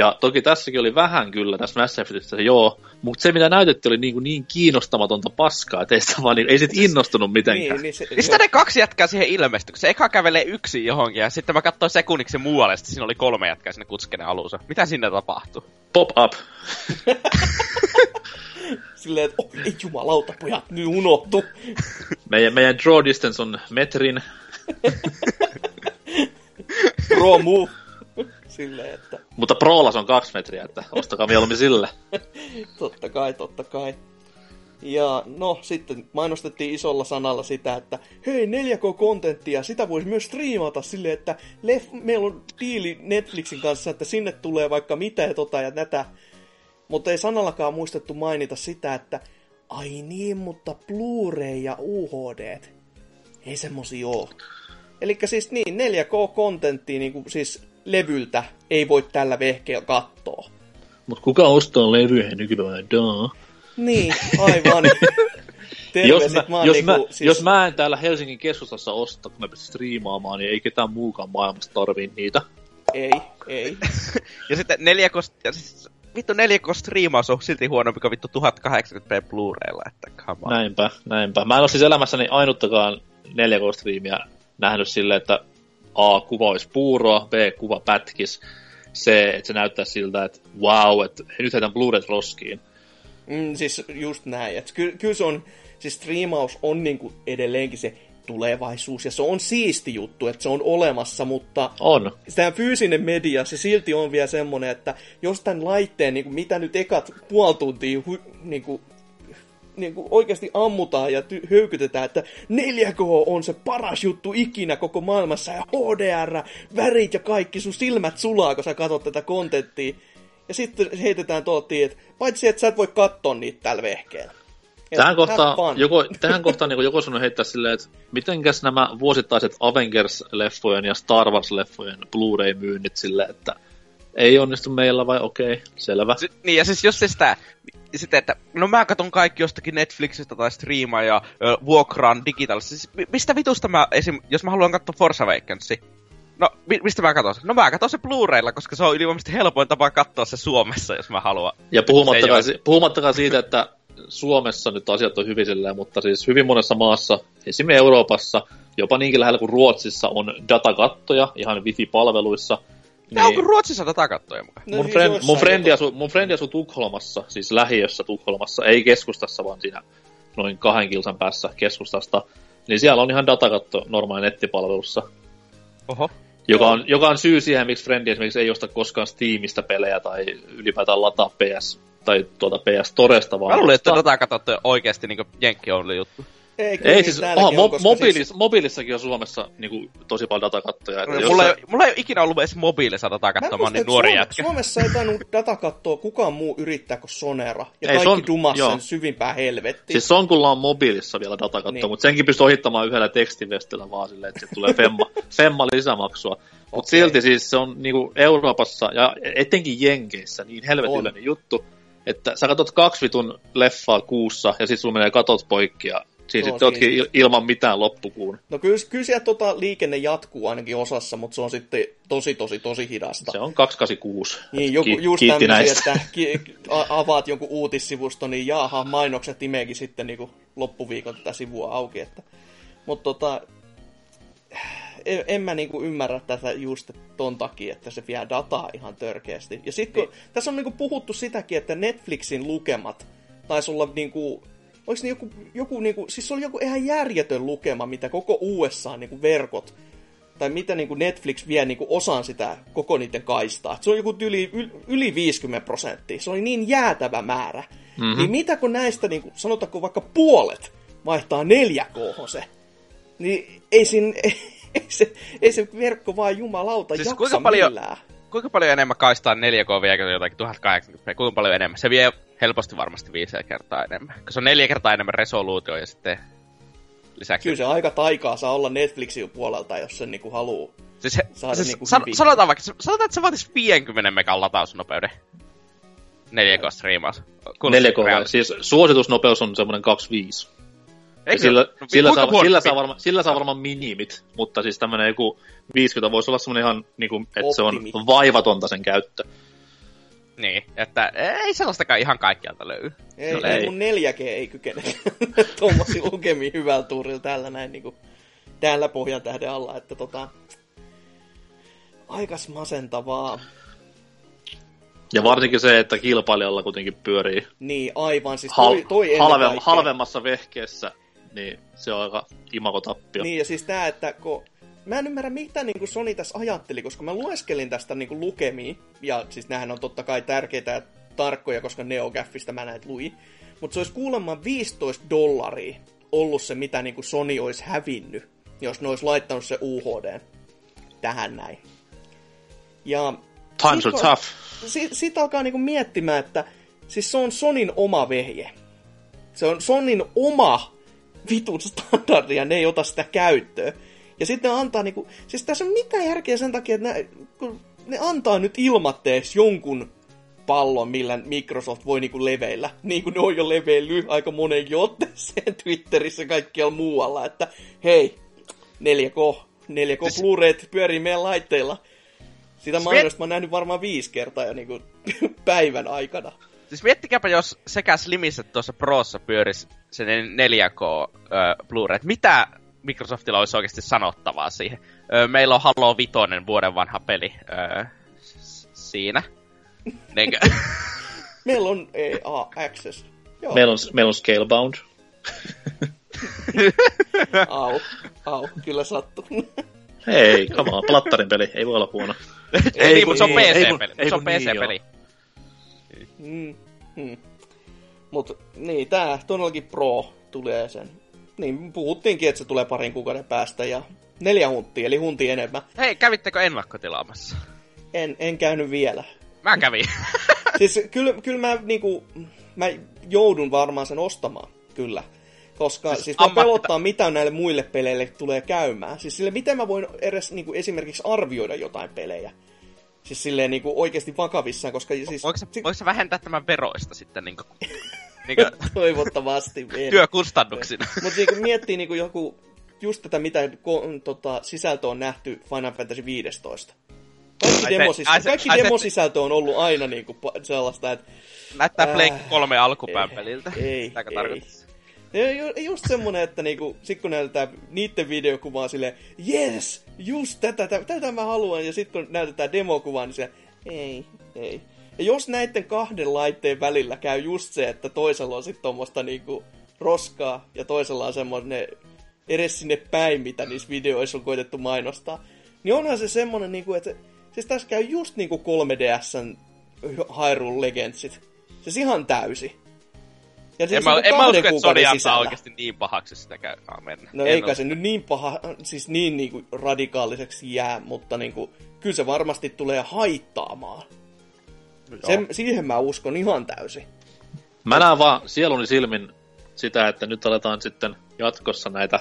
ja toki tässäkin oli vähän kyllä tässä Mass Effectissä, joo, mutta se mitä näytettiin oli niin, niin kiinnostamatonta paskaa, että ei, sitä vaan, niin, ei sit innostunut mitenkään. Niin, niin se, Mistä ne kaksi jätkää siihen ilmestyi? Se eka kävelee yksi johonkin ja sitten mä katsoin sekunniksi muualle, ja siinä oli kolme jätkää sinne kutskenen alussa. Mitä sinne tapahtui? Pop up. Silleen, että oh, ei jumalauta, pojat, nyt unohtu. meidän, meidän draw distance on metrin. Pro move. Silleen, että... Mutta Prolas on kaksi metriä, että ostakaa mieluummin sille. totta kai, totta kai. Ja no, sitten mainostettiin isolla sanalla sitä, että hei, 4K-kontenttia, sitä voisi myös striimata silleen, että lef- meillä on diili Netflixin kanssa, että sinne tulee vaikka mitä ja tota ja tätä. Mutta ei sanallakaan muistettu mainita sitä, että ai niin, mutta Blu-ray ja UHD, ei semmosia oo. Eli siis niin, 4K-kontenttia, niin kuin siis levyltä ei voi tällä vehkeellä katsoa. Mutta kuka ostaa levyjä nykypäivänä? Daa. Niin, aivan. jos, mä, mä jos, niinku, mä, siis... jos mä en täällä Helsingin keskustassa osta, kun mä pystyn striimaamaan, niin ei ketään muukaan maailmassa tarvii niitä. Ei, ei. ja sitten 4K, ja siis, vittu 4K-striimaus on silti huonompi kuin vittu 1080p Blu-raylla, että come on. Näinpä, näinpä. Mä en ole siis elämässäni ainuttakaan 4K-striimiä nähnyt silleen, että A, kuva olisi puuroa, B, kuva pätkis, C, että se näyttää siltä, että wow, että nyt heitän Blu-ray roskiin. Mm, siis just näin, että ky- kyllä se on, siis striimaus on niinku edelleenkin se tulevaisuus, ja se on siisti juttu, että se on olemassa, mutta on. tämä fyysinen media, se silti on vielä semmoinen, että jos tämän laitteen, niin kuin mitä nyt ekat puoli tuntia hu, niin kuin niin kuin oikeasti ammutaan ja ty- höykytetään, että 4K on se paras juttu ikinä koko maailmassa ja HDR, värit ja kaikki, sun silmät sulaa, kun sä katsot tätä kontenttia. Ja sitten heitetään tuoltiin, että paitsi että sä et voi katsoa niitä tällä vehkeellä. Tähän kohtaan, joko, tähän kohtaan niin joku sanoi heittää silleen, että mitenkäs nämä vuosittaiset Avengers-leffojen ja Star Wars-leffojen Blu-ray-myynnit silleen, että ei onnistu meillä vai okei, okay, selvä. Si- niin ja siis jos se sitä, sitten, että no mä katon kaikki jostakin Netflixistä tai striimaa ja ö, vuokraan digitaalisesti. Siis, mistä vitusta mä esim, jos mä haluan katsoa Force Awakensia, No, mi- mistä mä katson No mä katson se Blu-raylla, koska se on ylivoimaisesti helpoin tapa katsoa se Suomessa, jos mä haluan. Ja puhumattakaan, si- puhumattakaan siitä, että Suomessa nyt asiat on hyvin silleen, mutta siis hyvin monessa maassa, esimerkiksi Euroopassa, jopa niinkin lähellä kuin Ruotsissa on datakattoja ihan wifi-palveluissa, niin. Onko Ruotsissa datakattoja mukaan? No, mun, siis friend, mun, frendi asu, mun frendi asuu Tukholmassa, siis lähiössä Tukholmassa, ei keskustassa, vaan siinä noin kahden kilsan päässä keskustasta. Niin siellä on ihan datakatto normaali nettipalvelussa. Oho. Joka on, joka on syy siihen, miksi Frendi esimerkiksi ei osta koskaan Steamista pelejä tai ylipäätään lataa PS tai tuota PS Toresta, vaan... Mä luulen, että datakatto on oikeasti niin Jenkki only juttu. Ei, Ei siis, aha, mo- mobiilis, siis... mobiilissakin on Suomessa niin kuin, tosi paljon datakattoja. Että no, mulla, ei, mulla ei ole ikinä ollut edes mobiilissa datakattoa, niin nuori jätkä. Suomessa ei tainnut datakattoa kukaan muu yrittää kuin Sonera. Ja ei, kaikki on, dumas sen syvimpää helvettiin. Siis Sonkulla on mobiilissa vielä datakatto, niin. mutta senkin pystyy ohittamaan yhdellä tekstivestillä vaan silleen, että tulee femma, femma lisämaksua. Mutta okay. silti siis se on niinku Euroopassa ja etenkin Jenkeissä niin helvetillinen juttu, että sä katot kaksi vitun leffaa kuussa ja sit sulla menee katot poikki ja Siis no, sitten siis... ilman mitään loppukuun. No kyllä, kyllä siellä tota liikenne jatkuu ainakin osassa, mutta se on sitten tosi, tosi, tosi hidasta. Se on 286. Niin, joku, Ki- just tämmöisiä, että ki- avaat jonkun uutissivusto, niin jaaha, mainokset imeekin sitten niin kuin loppuviikon tätä sivua auki. Että. Mutta tota, en, en mä niinku ymmärrä tätä just ton takia, että se vie dataa ihan törkeästi. Ja sitten niin. tässä on niinku puhuttu sitäkin, että Netflixin lukemat taisi olla niinku oliko niin joku, joku niinku, siis se oli joku ihan järjetön lukema, mitä koko USA niinku verkot, tai mitä niinku Netflix vie niinku osaan sitä koko niiden kaistaa. Se on joku yli, yli 50 prosenttia. Se oli niin jäätävä määrä. Mm-hmm. Niin mitä kun näistä, niinku, sanotaanko vaikka puolet, vaihtaa 4K se, niin ei, siinä, ei, se, ei se verkko vaan jumalauta siis jaksa kuinka paljon, millään. Kuinka paljon enemmän kaistaa 4K vielä jotakin 1080p? Kuinka paljon enemmän? Se vie helposti varmasti viisi kertaa enemmän. Koska se on neljä kertaa enemmän resoluutio ja sitten lisäksi... Kyllä se aika taikaa saa olla Netflixin puolelta, jos sen niinku haluu siis he, saada siis niinku san, sanotaan vaikka, sanotaan, että se vaatisi 50 megan latausnopeuden. 4K striimaus. 4K, siis suositusnopeus on semmoinen 25. Sillä, no, sillä, saa, sillä, saa varma, sillä saa varmaan minimit, mutta siis tämmöinen joku 50 voisi olla semmoinen ihan, niin kuin, että Optimi. se on vaivatonta sen käyttö. Niin, että ei sellaistakaan ihan kaikkialta löydy. Ei, no, ei. mun 4G ei kykene tuommoisiin lukemiin hyvällä tuurilla täällä näin niin kuin, täällä pohjan tähden alla, että tota, aikas masentavaa. Ja varsinkin se, että kilpailijalla kuitenkin pyörii niin, aivan, siis toi, toi halve, halvemmassa vehkeessä, niin se on aika imakotappio. Niin, ja siis tää, että kun mä en ymmärrä, mitä niin kuin Sony tässä ajatteli, koska mä lueskelin tästä niin kuin lukemiin, ja siis nämähän on totta kai tärkeitä ja tarkkoja, koska NeoGaffista mä näet lui. Mutta se olisi kuulemma 15 dollaria ollut se, mitä niin kuin Sony olisi hävinnyt, jos ne olisi laittanut se UHD tähän näin. Ja Times are tough. Sitten sit alkaa niinku miettimään, että siis se on Sonin oma vehje. Se on Sonin oma vitun standardi ja ne ei ota sitä käyttöön. Ja sitten ne antaa niinku, siis tässä on mitään järkeä sen takia, että ne, kun ne antaa nyt ilmatteeksi jonkun pallon, millä Microsoft voi niinku leveillä. Niin kuin ne on jo leveillyt aika monenkin otteeseen Twitterissä kaikkialla muualla, että hei, 4K, 4K siis... Blu-rayt pyörii meidän laitteilla. Sitä mainosta mä oon nähnyt varmaan viisi kertaa jo niinku päivän aikana. Siis miettikääpä, jos sekä Slimissä että tuossa Prossa pyörisi se 4K uh, Blu-ray. Mitä Microsoftilla olisi oikeasti sanottavaa siihen. Öö, meillä on Halo Vitoinen vuoden vanha peli öö, siinä. Nenkö? meillä on EA Access. Joo. Meillä on, meillä on Scalebound. au, au, kyllä sattuu. Hei, come on, plattarin peli, ei voi olla huono. ei, ei, niin, mutta se on PC-peli. Ei, se on PC-peli. Mm, mm. Mut niin, tää todellakin Pro tulee sen niin puhuttiinkin, että se tulee parin kuukauden päästä ja neljä hunttia, eli hunti enemmän. Hei, kävittekö ennakkotilaamassa? En, en käynyt vielä. Mä kävin. siis kyllä, kyllä mä niinku, mä joudun varmaan sen ostamaan, kyllä. Koska siis, siis mä pelottaa, mitä näille muille peleille tulee käymään. Siis sille, miten mä voin edes niinku, esimerkiksi arvioida jotain pelejä. Siis silleen niinku, oikeasti vakavissaan, koska siis... Voiko, si- voiko vähentää tämän veroista sitten niinku? Niin Toivottavasti. Työkustannuksina. Mutta niin miettii niin joku, just tätä, mitä ko, tota, sisältö on nähty Final Fantasy 15. Kaikki, demosisältö, kaikki demosisältö on ollut aina niin kuin sellaista, että... Näyttää äh, Blake 3 alkupään peliltä. Ei, ei. ei. Just semmonen, että niinku, sit kun näytetään niiden videokuvaa silleen, yes, just tätä, tätä, tätä mä haluan, ja sitten kun näytetään demokuvaa, niin se, ei, ei. Ja jos näiden kahden laitteen välillä käy just se, että toisella on sitten tuommoista niinku roskaa ja toisella on semmoinen edes sinne päin, mitä niissä videoissa on koitettu mainostaa, niin onhan se semmoinen, niinku, että siis tässä käy just niinku 3DSn Hyrule Legendsit. Siis ihan täysi. Ja siis en mä, en mä usko, että Sony antaa oikeasti niin pahaksi sitä käy mennä. No en eikä se nyt niin paha, siis niin niinku radikaaliseksi jää, mutta niinku, kyllä se varmasti tulee haittaamaan sen, siihen mä uskon ihan täysin. Mä näen vaan sieluni silmin sitä, että nyt aletaan sitten jatkossa näitä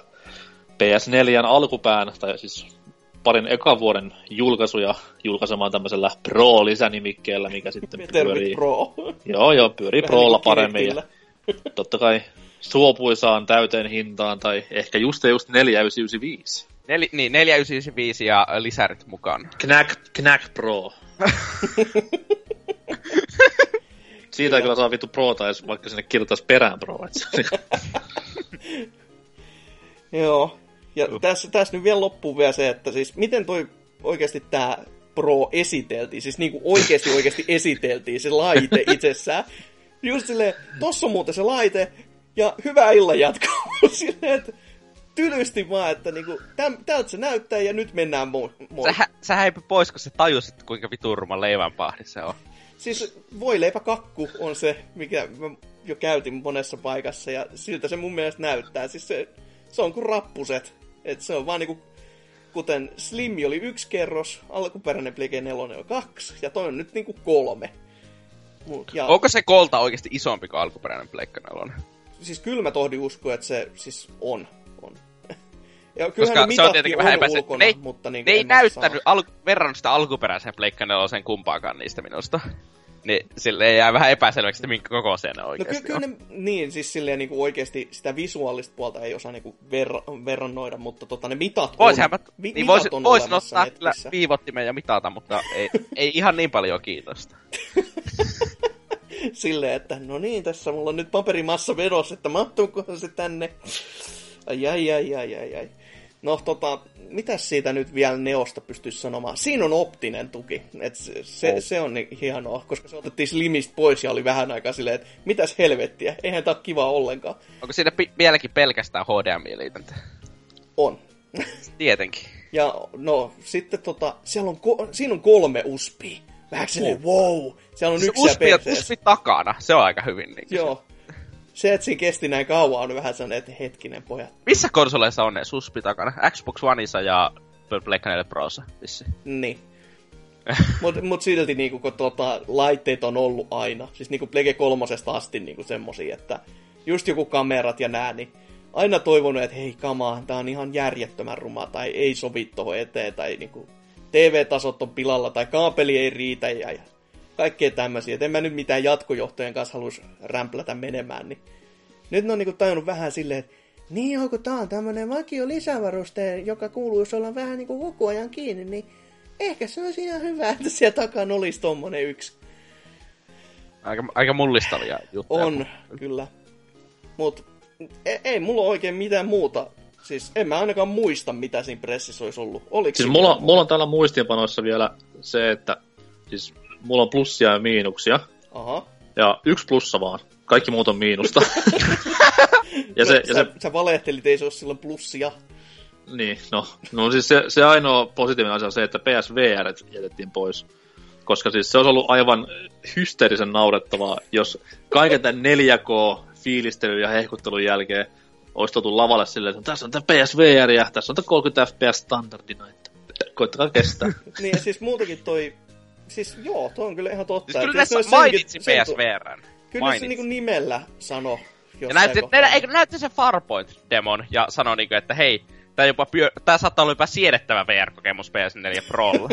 PS4 alkupään, tai siis parin ekan vuoden julkaisuja julkaisemaan tämmöisellä Pro-lisänimikkeellä, mikä sitten pyörii... Pro. Joo, joo, pyörii Prolla niin paremmin. Ja totta kai suopuisaan täyteen hintaan, tai ehkä just ja just 4995. Neli, niin, 4995 ja lisärit mukaan. Knack, Knack Pro. Siitä ei kyllä saa vittu Pro, tai vaikka sinne kirjoittaisi perään Pro. Joo. Ja tässä, tässä nyt vielä loppuu vielä se, että siis miten toi oikeasti tämä Pro esiteltiin, siis niinku oikeasti oikeasti esiteltiin se laite itsessään. Just silleen, tossa on muuten se laite, ja hyvää illan jatkoa. silleen, että tylysti vaan, että niinku, täm, tältä se näyttää ja nyt mennään moi. Sä, sä häipy pois, kun sä tajusit, kuinka viturma leivänpahdi se on. Siis voileipäkakku on se, mikä mä jo käytin monessa paikassa ja siltä se mun mielestä näyttää. Siis se, se on kuin rappuset. Et se on vaan niinku, kuten Slim oli yksi kerros, alkuperäinen Plege 4 on kaksi ja toi on nyt niinku kolme. Ja... Onko se kolta oikeasti isompi kuin alkuperäinen Pleikka 4? Siis kyllä mä tohdin uskoa, että se siis on. on. Ja Koska ne se on tietenkin vähän epäselvä. Ulkona, ne, mutta niin ne ei näyttänyt al- verran sitä alkuperäisen Pleikka 4 kumpaakaan niistä minusta niin sille jää vähän epäselväksi, että minkä koko se no oikeasti no, kyllä, kyllä ne, niin, siis silleen niin kuin oikeasti sitä visuaalista puolta ei osaa niin kuin ver- verrannoida, mutta tota, ne mitat on, mä, vi- niin vois, on vois ottaa kyllä viivottimen ja mitata, mutta ei, ei ihan niin paljon kiitosta. silleen, että no niin, tässä mulla on nyt paperimassa vedossa, että mahtuukohan se tänne. Ai, ai, ai, ai, ai, ai. No tota, mitäs siitä nyt vielä Neosta pystyisi sanomaan? Siinä on optinen tuki. Et se, se, oh. se on niin hienoa, koska se otettiin Slimistä pois ja oli vähän aikaa silleen, että mitäs helvettiä, eihän tää ole kiva ollenkaan. Onko siinä pi- vieläkin pelkästään HDMI-liitäntä? On. Tietenkin. Ja no, sitten tota, siellä on, ko- siinä on kolme uspia. Vähän silleen, wow. Siellä on se yksi uspi, uspi takana, se on aika hyvin. Niin Joo, se, että siinä kesti näin kauan, on vähän sellainen, että hetkinen pojat. Missä konsoleissa on ne suspi takana? Xbox Oneissa ja Black 4 Prossa, vissi. Niin. Mutta mut silti niinku, kun tota, laitteet on ollut aina, siis niinku Plege kolmosesta asti niinku semmosia, että just joku kamerat ja nää, niin aina toivonut, että hei kamaa, tää on ihan järjettömän ruma, tai ei sovi tohon eteen, tai niinku TV-tasot on pilalla, tai kaapeli ei riitä, ja, ja kaikkea tämmöisiä. Et en mä nyt mitään jatkojohtojen kanssa halus rämplätä menemään, niin nyt ne on niinku tajunnut vähän silleen, että niin joo, kun tää on tämmönen vakio lisävaruste, joka kuuluisi olla vähän niinku koko ajan kiinni, niin ehkä se olisi ihan hyvä, että siellä takana olisi tommonen yksi. Aika, aika mullistavia juttuja. On, kyllä. Mut ei, ei mulla oikein mitään muuta. Siis en mä ainakaan muista, mitä siinä pressissä olisi ollut. Oliko siis mulla, mulla on täällä muistiinpanoissa vielä se, että siis mulla on plussia ja miinuksia. Aha. Ja yksi plussa vaan. Kaikki muut on miinusta. ja se, ja sä, se... sä valehtelit, ei se ole silloin plussia. Niin, no, no siis se, se ainoa positiivinen asia on se, että PSVR jätettiin pois. Koska siis se olisi ollut aivan hysteerisen naurettavaa, jos kaiken tämän 4K-fiilistelyn ja hehkuttelun jälkeen olisi tuotu lavalle silleen, että tässä on tämä PSVR ja tässä on tämä 30 FPS standardina, että koittakaa kestää. niin ja siis muutakin toi siis joo, tuo on kyllä ihan totta. Siis kyllä tässä mainitsi PSVRn. Kyllä mainitsi. se niinku nimellä sano. Ja näytti, ne, eikö näytti se Farpoint-demon ja sanoi niinku, että hei, tää, jopa pyö, tää saattaa olla jopa siedettävä VR-kokemus PS4 Prolla.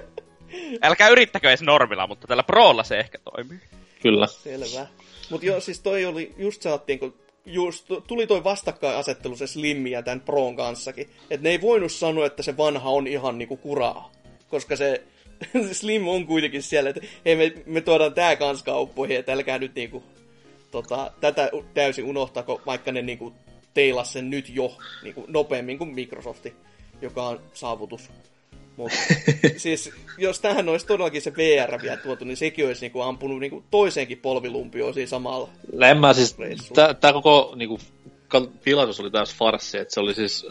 Älkää yrittäkö edes normilla, mutta tällä Prolla se ehkä toimii. Kyllä. Selvä. Mut joo, siis toi oli, just saattiin, kun just tuli toi vastakkainasettelu se Slim ja tämän Proon kanssakin. Että ne ei voinut sanoa, että se vanha on ihan niinku kuraa. Koska se Slim on kuitenkin siellä, että hei me, me tuodaan tää kans kauppoihin, että älkää nyt niinku, tota, tätä täysin unohtako, vaikka ne niinku teilas sen nyt jo niinku, nopeammin kuin Microsofti, joka on saavutus. Mutta siis, jos tähän olisi todellakin se VR vielä tuotu, niin sekin olisi niinku ampunut niinku toiseenkin polvilumpioon siinä samalla. Lemmä siis, tämä koko niinku, tilaisuus oli taas farssi, että se oli siis...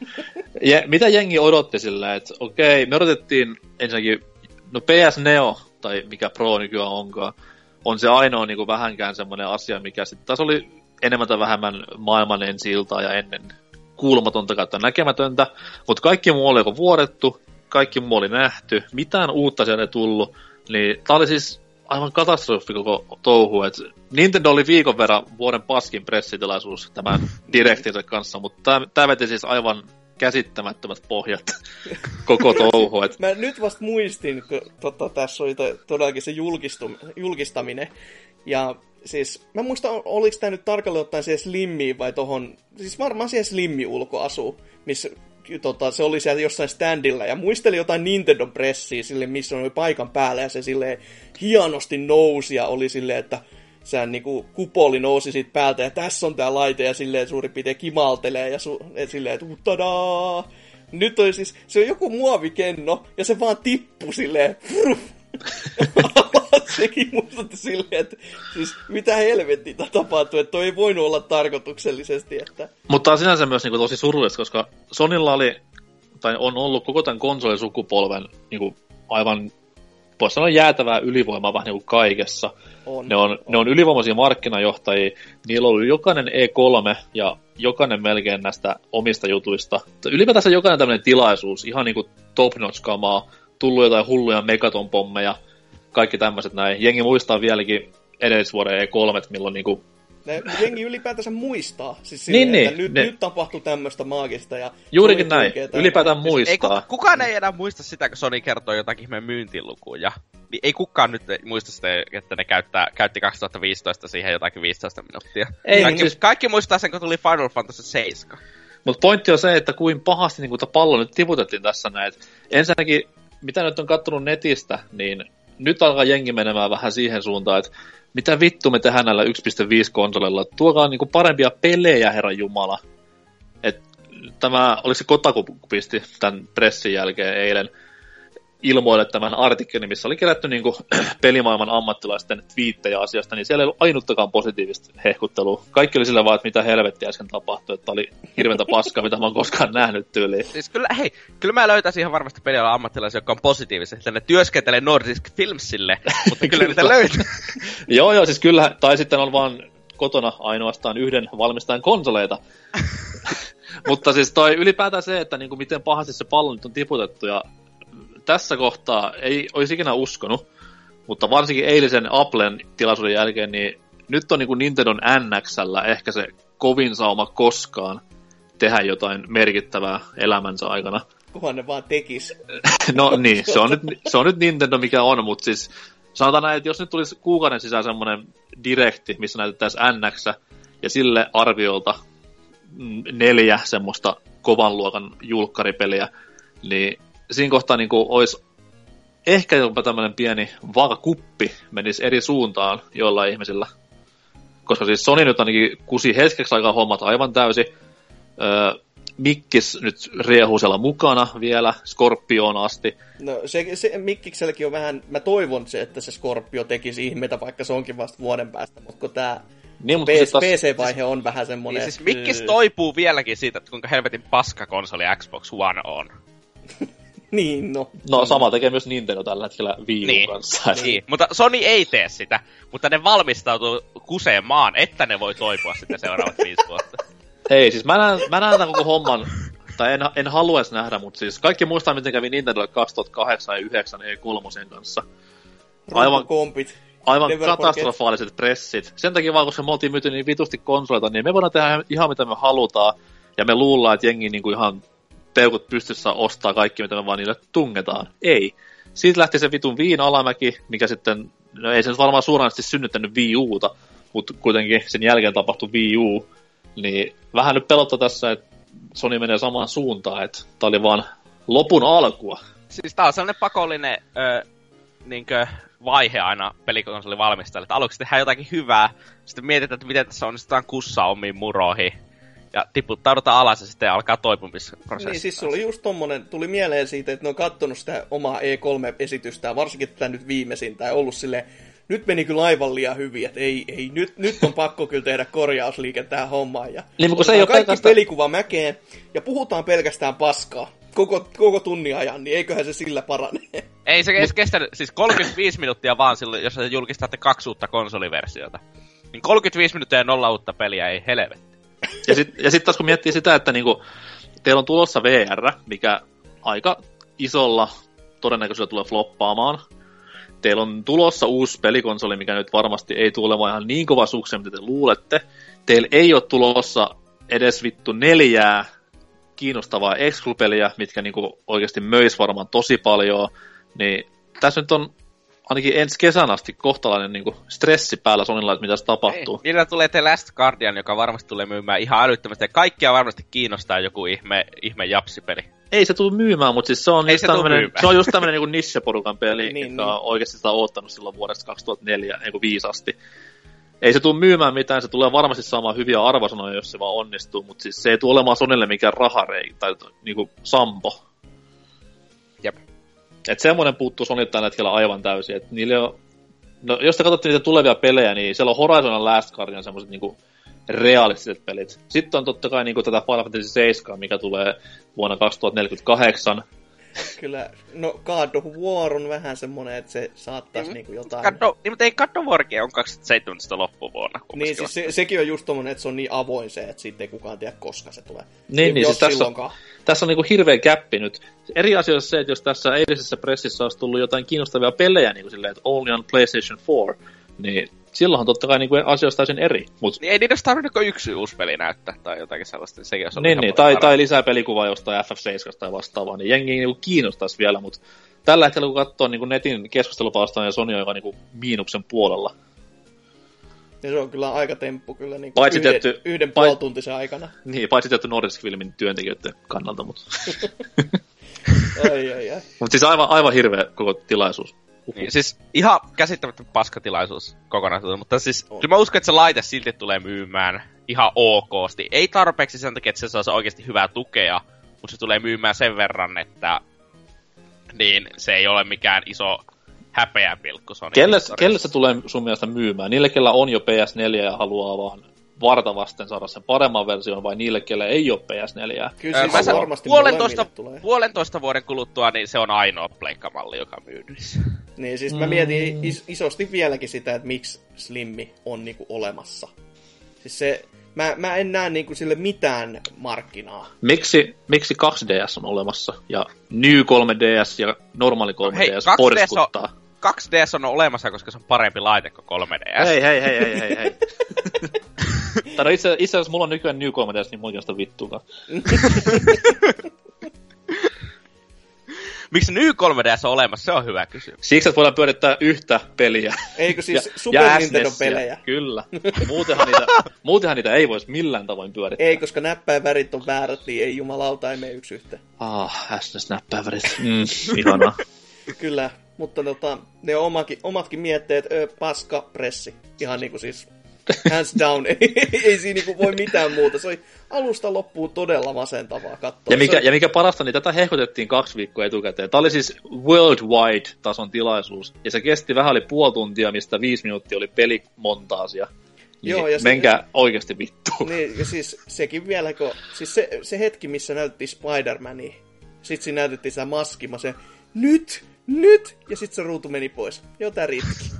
ja, mitä jengi odotti sillä, että okei, me odotettiin ensinnäkin, no PS Neo, tai mikä Pro nykyään onkaan, on se ainoa niin kuin vähänkään semmoinen asia, mikä sitten taas oli enemmän tai vähemmän maailman ensi ja ennen kuulumatonta kautta näkemätöntä, mutta kaikki muu oli joko vuodettu, kaikki muu oli nähty, mitään uutta siellä ei tullut, niin tää oli siis aivan katastrofi koko touhu. Et Nintendo oli viikon verran vuoden paskin pressitilaisuus tämän direktiivin kanssa, mutta tämä veti siis aivan käsittämättömät pohjat koko touhu. Et... Mä nyt vasta muistin, kun tota, tässä oli to, todellakin se julkistaminen. Ja siis, mä muistan, oliko tämä nyt tarkalleen ottaen siihen Slimmiin vai tohon, siis varmaan siihen Slimmi ulkoasu, missä tota, se oli siellä jossain standilla ja muisteli jotain Nintendo Pressiä sille, missä oli paikan päällä ja se sille hienosti nousi ja oli silleen, että sehän niinku kupoli nousi siitä päältä ja tässä on tää laite ja silleen suurin piirtein kimaltelee ja su- et silleen, että tadaa! Nyt on siis, se on joku muovikenno ja se vaan tippui silleen, sekin muistutti silleen, että siis mitä helvettiä tapahtuu, että toi ei voinut olla tarkoituksellisesti. Että... Mutta on sinänsä myös niin kuin, tosi surullista, koska Sonilla oli, tai on ollut koko tämän konsolisukupolven niin kuin, aivan, voisi sanoa jäätävää ylivoimaa vähän niin kuin kaikessa. On, ne, on, on. ne on ylivoimaisia markkinajohtajia, niillä on ollut jokainen E3 ja jokainen melkein näistä omista jutuista. Ylipäätänsä jokainen tämmöinen tilaisuus, ihan niin kuin top-notch-kamaa, tullut jotain hulluja megaton-pommeja, kaikki tämmöiset näin. Jengi muistaa vieläkin edellisvuoden E3, milloin niinku ne, jengi ylipäätänsä muistaa. Siis silleen, niin, niin, nyt, ne... nyt tapahtui tämmöistä maagista. Ja Juurikin näin, ylipäätään siis muistaa. Ei, kuka, kukaan ei enää muista sitä, kun Sony kertoo jotakin meidän myyntilukuja. Niin ei kukaan nyt muista sitä, että ne käyttää, käytti 2015 siihen jotakin 15 minuuttia. Ei, kaikki, siis... kaikki muistaa sen, kun tuli Final Fantasy 7. Mutta pointti on se, että kuin pahasti niin pallo nyt tiputettiin tässä näin. Ensinnäkin, mitä nyt on kattonut netistä, niin nyt alkaa jengi menemään vähän siihen suuntaan, että mitä vittu me tehdään näillä 1.5-konsolilla. Tuokaa niinku parempia pelejä, herran jumala. Et tämä, oliko se Kotaku pisti tämän pressin jälkeen eilen, ilmoille tämän artikkelin, missä oli kerätty niin kuin, pelimaailman ammattilaisten twiittejä asiasta, niin siellä ei ollut ainuttakaan positiivista hehkuttelua. Kaikki oli sillä vaan, että mitä helvettiä äsken tapahtui, että oli hirveäntä paskaa, mitä mä oon koskaan nähnyt tyyliin. Siis kyllä, hei, kyllä mä löytäisin ihan varmasti peliala ammattilaisia, jotka on positiivisia, että ne työskentelee Nordisk Filmsille, mutta kyllä niitä löytyy. joo, joo, siis kyllä, tai sitten on vaan kotona ainoastaan yhden valmistajan konsoleita. mutta siis toi ylipäätään se, että niinku miten pahasti se pallo nyt on tiputettu ja tässä kohtaa ei olisi ikinä uskonut, mutta varsinkin eilisen Applen tilaisuuden jälkeen, niin nyt on niin kuin Nintendon NXllä ehkä se kovin sauma koskaan tehdä jotain merkittävää elämänsä aikana. Kunhan ne vaan tekis. no niin, se on, nyt, se on nyt Nintendo mikä on, mutta siis sanotaan näin, että jos nyt tulisi kuukauden sisään semmoinen direkti, missä näytettäisiin NX ja sille arviolta neljä semmoista kovan luokan julkkaripeliä, niin siinä kohtaa niin kuin olisi ehkä jopa tämmöinen pieni vaakakuppi menisi eri suuntaan jollain ihmisillä. Koska siis Sony nyt ainakin kusi hetkeksi aikaa hommat aivan täysi. Öö, Mikkis nyt riehuisella mukana vielä, Scorpion asti. No se, se Mikkikselläkin on vähän, mä toivon se, että se Scorpio tekisi ihmeitä, vaikka se onkin vasta vuoden päästä, mutta kun tää niin, mutta PC, taas... PC-vaihe on vähän semmonen... Niin, siis Mikkis toipuu vieläkin siitä, että kuinka helvetin paska konsoli Xbox One on. niin, no. No sama tekee myös Nintendo tällä hetkellä Wii niin. kanssa. Niin, mutta Sony ei tee sitä, mutta ne valmistautuu kuseen maan, että ne voi toipua sitten seuraavat viisi vuotta. Ei, siis mä näen, mä näen tämän koko homman, tai en, en haluaisi nähdä, mutta siis kaikki muistaa, miten kävi Nintendo 2008 ja 2009 E3 kanssa. Aivan, kompit. aivan katastrofaaliset pressit. Sen takia vaan, koska me oltiin myyty niin vitusti konsoleita, niin me voidaan tehdä ihan mitä me halutaan. Ja me luullaan, että jengi niinku ihan peukut pystyssä ostaa kaikki, mitä me vaan niille tungetaan. Ei. Siitä lähti se vitun viin alamäki, mikä sitten, no ei se nyt varmaan suoranaisesti synnyttänyt Wii Uta, mutta kuitenkin sen jälkeen tapahtui Wii U, niin vähän nyt pelottaa tässä, että Sony menee samaan suuntaan, että tää oli vaan lopun alkua. Siis tää on sellainen pakollinen ö, niinkö, vaihe aina pelikonsolin valmistajille, että aluksi tehdään jotakin hyvää, sitten mietitään, että miten tässä onnistutaan kussaa omiin muroihin, ja tiputtaudutaan alas ja sitten alkaa toipumisprosessi. Niin, siis se oli just tommonen, tuli mieleen siitä, että ne on kattonut sitä omaa E3-esitystä, varsinkin tätä nyt viimeisintä, ja ollut sille nyt meni kyllä aivan liian hyvin, että ei, ei nyt, nyt on pakko kyllä tehdä korjausliike tähän hommaan. Ja niin, kun se ei ole kaikki pelkästään... pelikuva mäkeen, ja puhutaan pelkästään paskaa koko, koko tunnin ajan, niin eiköhän se sillä parane. Ei se Mut... kestä, siis 35 minuuttia vaan silloin, jos julkistatte kaksi uutta konsoliversiota. Niin 35 minuuttia ja nolla uutta peliä, ei helvetti. Ja sitten ja sit taas kun miettii sitä, että niinku, teillä on tulossa VR, mikä aika isolla todennäköisyydellä tulee floppaamaan. Teillä on tulossa uusi pelikonsoli, mikä nyt varmasti ei tule olemaan ihan niin kova sukseen, mitä te luulette. Teillä ei ole tulossa edes vittu neljää kiinnostavaa exclu-peliä, mitkä niinku oikeasti möis varmaan tosi paljon, niin tässä nyt on ainakin ensi kesän asti kohtalainen niin kuin, stressi päällä Sonilla, että mitä se tapahtuu. Ei, niillä tulee The Last Guardian, joka varmasti tulee myymään ihan älyttömästi. Kaikkia varmasti kiinnostaa joku ihme, ihme japsipeli. Ei se tule myymään, mutta siis se on, Ei se, se on just tämmöinen niin niche-porukan peli, niin, joka niin. on oikeasti sitä odottanut silloin vuodesta 2004, niin kuin viisasti. Ei se tule myymään mitään, se tulee varmasti saamaan hyviä arvosanoja, jos se vaan onnistuu, mutta siis se ei tule olemaan Sonille mikään raharei tai niin kuin sampo. Et semmoinen puuttuu Sonilta tällä hetkellä aivan täysin. Et niille on, no, jos te katsotte niitä tulevia pelejä, niin siellä on Horizon Last Guardian semmoiset niinku realistiset pelit. Sitten on totta kai niinku tätä Final Fantasy 7, mikä tulee vuonna 2048. Kyllä, no God of War on vähän semmonen, että se saattaisi mm, niinku jotain... God of, niin, mutta ei God of Warkin on 2017 loppuvuonna. Niin, siis se, sekin on just tommonen, että se on niin avoin se, että siitä ei kukaan tiedä, koska se tulee. Niin, niin siis tässä, on, tässä on niinku hirveä käppi nyt. Eri asia on se, että jos tässä eilisessä pressissä olisi tullut jotain kiinnostavia pelejä, niin kuin silleen, että only on PlayStation 4, niin silloinhan totta kai niinku asioista täysin eri. Mut... Niin ei niitä olisi tarvinnut yksi uusi peli näyttää tai jotakin sellaista. Niin sekin olisi niin, niin tai, tai lisää pelikuvaa jostain FF7 tai vastaavaa, niin jengi niinku kiinnostaisi vielä, mutta tällä hetkellä kun katsoo niinku netin keskustelupalstaan ja Sony on joka niinku miinuksen puolella. Ja se on kyllä aika temppu kyllä niin paitsi yhden, tietty, yhden pait... puolituntisen aikana. Niin, paitsi tietty Nordisk-filmin työntekijöiden kannalta, mutta... ai, ai, ai. Mutta siis aivan, aivan hirveä koko tilaisuus. Niin, siis ihan käsittämättä paskatilaisuus kokonaisuudessa, mutta siis on. kyllä mä uskon, että se laite silti tulee myymään ihan okosti. Ei tarpeeksi sen takia, että se saa oikeasti hyvää tukea, mutta se tulee myymään sen verran, että niin se ei ole mikään iso häpeäpilkku Sony kelle, kelle se tulee sun mielestä myymään? Niille, kellä on jo PS4 ja haluaa vaan varta vasten saada sen paremman version, vai niille, kelle ei ole PS4? Kyllä siis öö, varmasti puolentoista, puolentoista vuoden kuluttua, niin se on ainoa pleikkamalli, joka myydyissä. Niin, siis mä mietin mm. is- isosti vieläkin sitä, että miksi Slimmi on niinku olemassa. Siis se, mä, mä en näe niinku sille mitään markkinaa. Miksi, miksi 2DS on olemassa ja New 3DS ja normaali 3DS Hei, 2DS porskuttaa? On, 2DS on olemassa, koska se on parempi laite kuin 3DS. Hei, hei, hei, hei, hei, hei. tai no itse, itse asiassa mulla on nykyään New 3DS, niin mulla sitä vittuukaan. Miksi New 3DS on olemassa? Se on hyvä kysymys. Siksi, että voidaan pyörittää yhtä peliä. Eikö siis ja, Super ja Nintendo-pelejä? Kyllä. Muutenhan niitä, muutenhan niitä ei voisi millään tavoin pyörittää. Ei, koska näppäinvärit on väärät, niin ei jumalauta, ei mene yksi yhteen. Ah, SNES näppäinvärit. Mm, ihanaa. Kyllä, mutta tota, ne on omakin, omatkin mietteet, ö, paska pressi. Ihan niinku siis hands down, ei, ei siinä niinku voi mitään muuta. Se oli alusta loppuun todella masentavaa katsoa. Ja mikä, ja mikä parasta, niin tätä hehkutettiin kaksi viikkoa etukäteen. Tämä oli siis worldwide-tason tilaisuus, ja se kesti vähän oli puoli tuntia, mistä viisi minuuttia oli pelimontaasia. Niin Joo, ja menkää se, oikeasti vittuun. Niin, ja siis sekin vielä, kun, siis se, se hetki, missä näytettiin Spider-Mania, sitten siinä näytettiin sitä maskima, se nyt, nyt, ja sitten se ruutu meni pois. Joo, tää riittikin.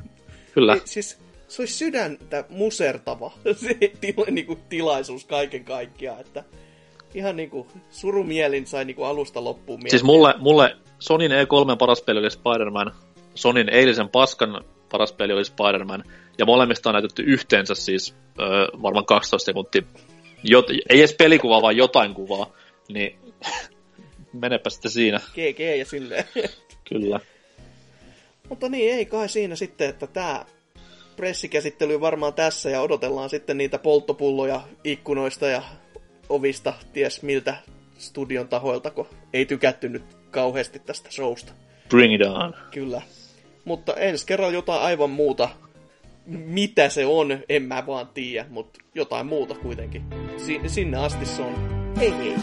Kyllä. Niin, siis se olisi sydäntä musertava se tila, niinku, tilaisuus kaiken kaikkiaan, että ihan niinku surumielin sai niinku alusta loppuun miettiä. Siis mulle, mulle Sonin E3 paras peli oli Spider-Man, Sonin eilisen paskan paras peli oli Spider-Man, ja molemmista on näytetty yhteensä siis öö, varmaan 12 sekuntia, Jot, ei edes pelikuvaa, vaan jotain kuvaa, niin menepä sitten siinä. GG ja silleen. Kyllä. Mutta niin, ei kai siinä sitten, että tämä pressikäsittely varmaan tässä ja odotellaan sitten niitä polttopulloja ikkunoista ja ovista, ties miltä studion tahoilta, kun ei tykätty nyt kauheasti tästä showsta. Bring it on. Kyllä. Mutta ensi kerralla jotain aivan muuta. Mitä se on, en mä vaan tiedä, mutta jotain muuta kuitenkin. Si- sinne asti se on hei hei.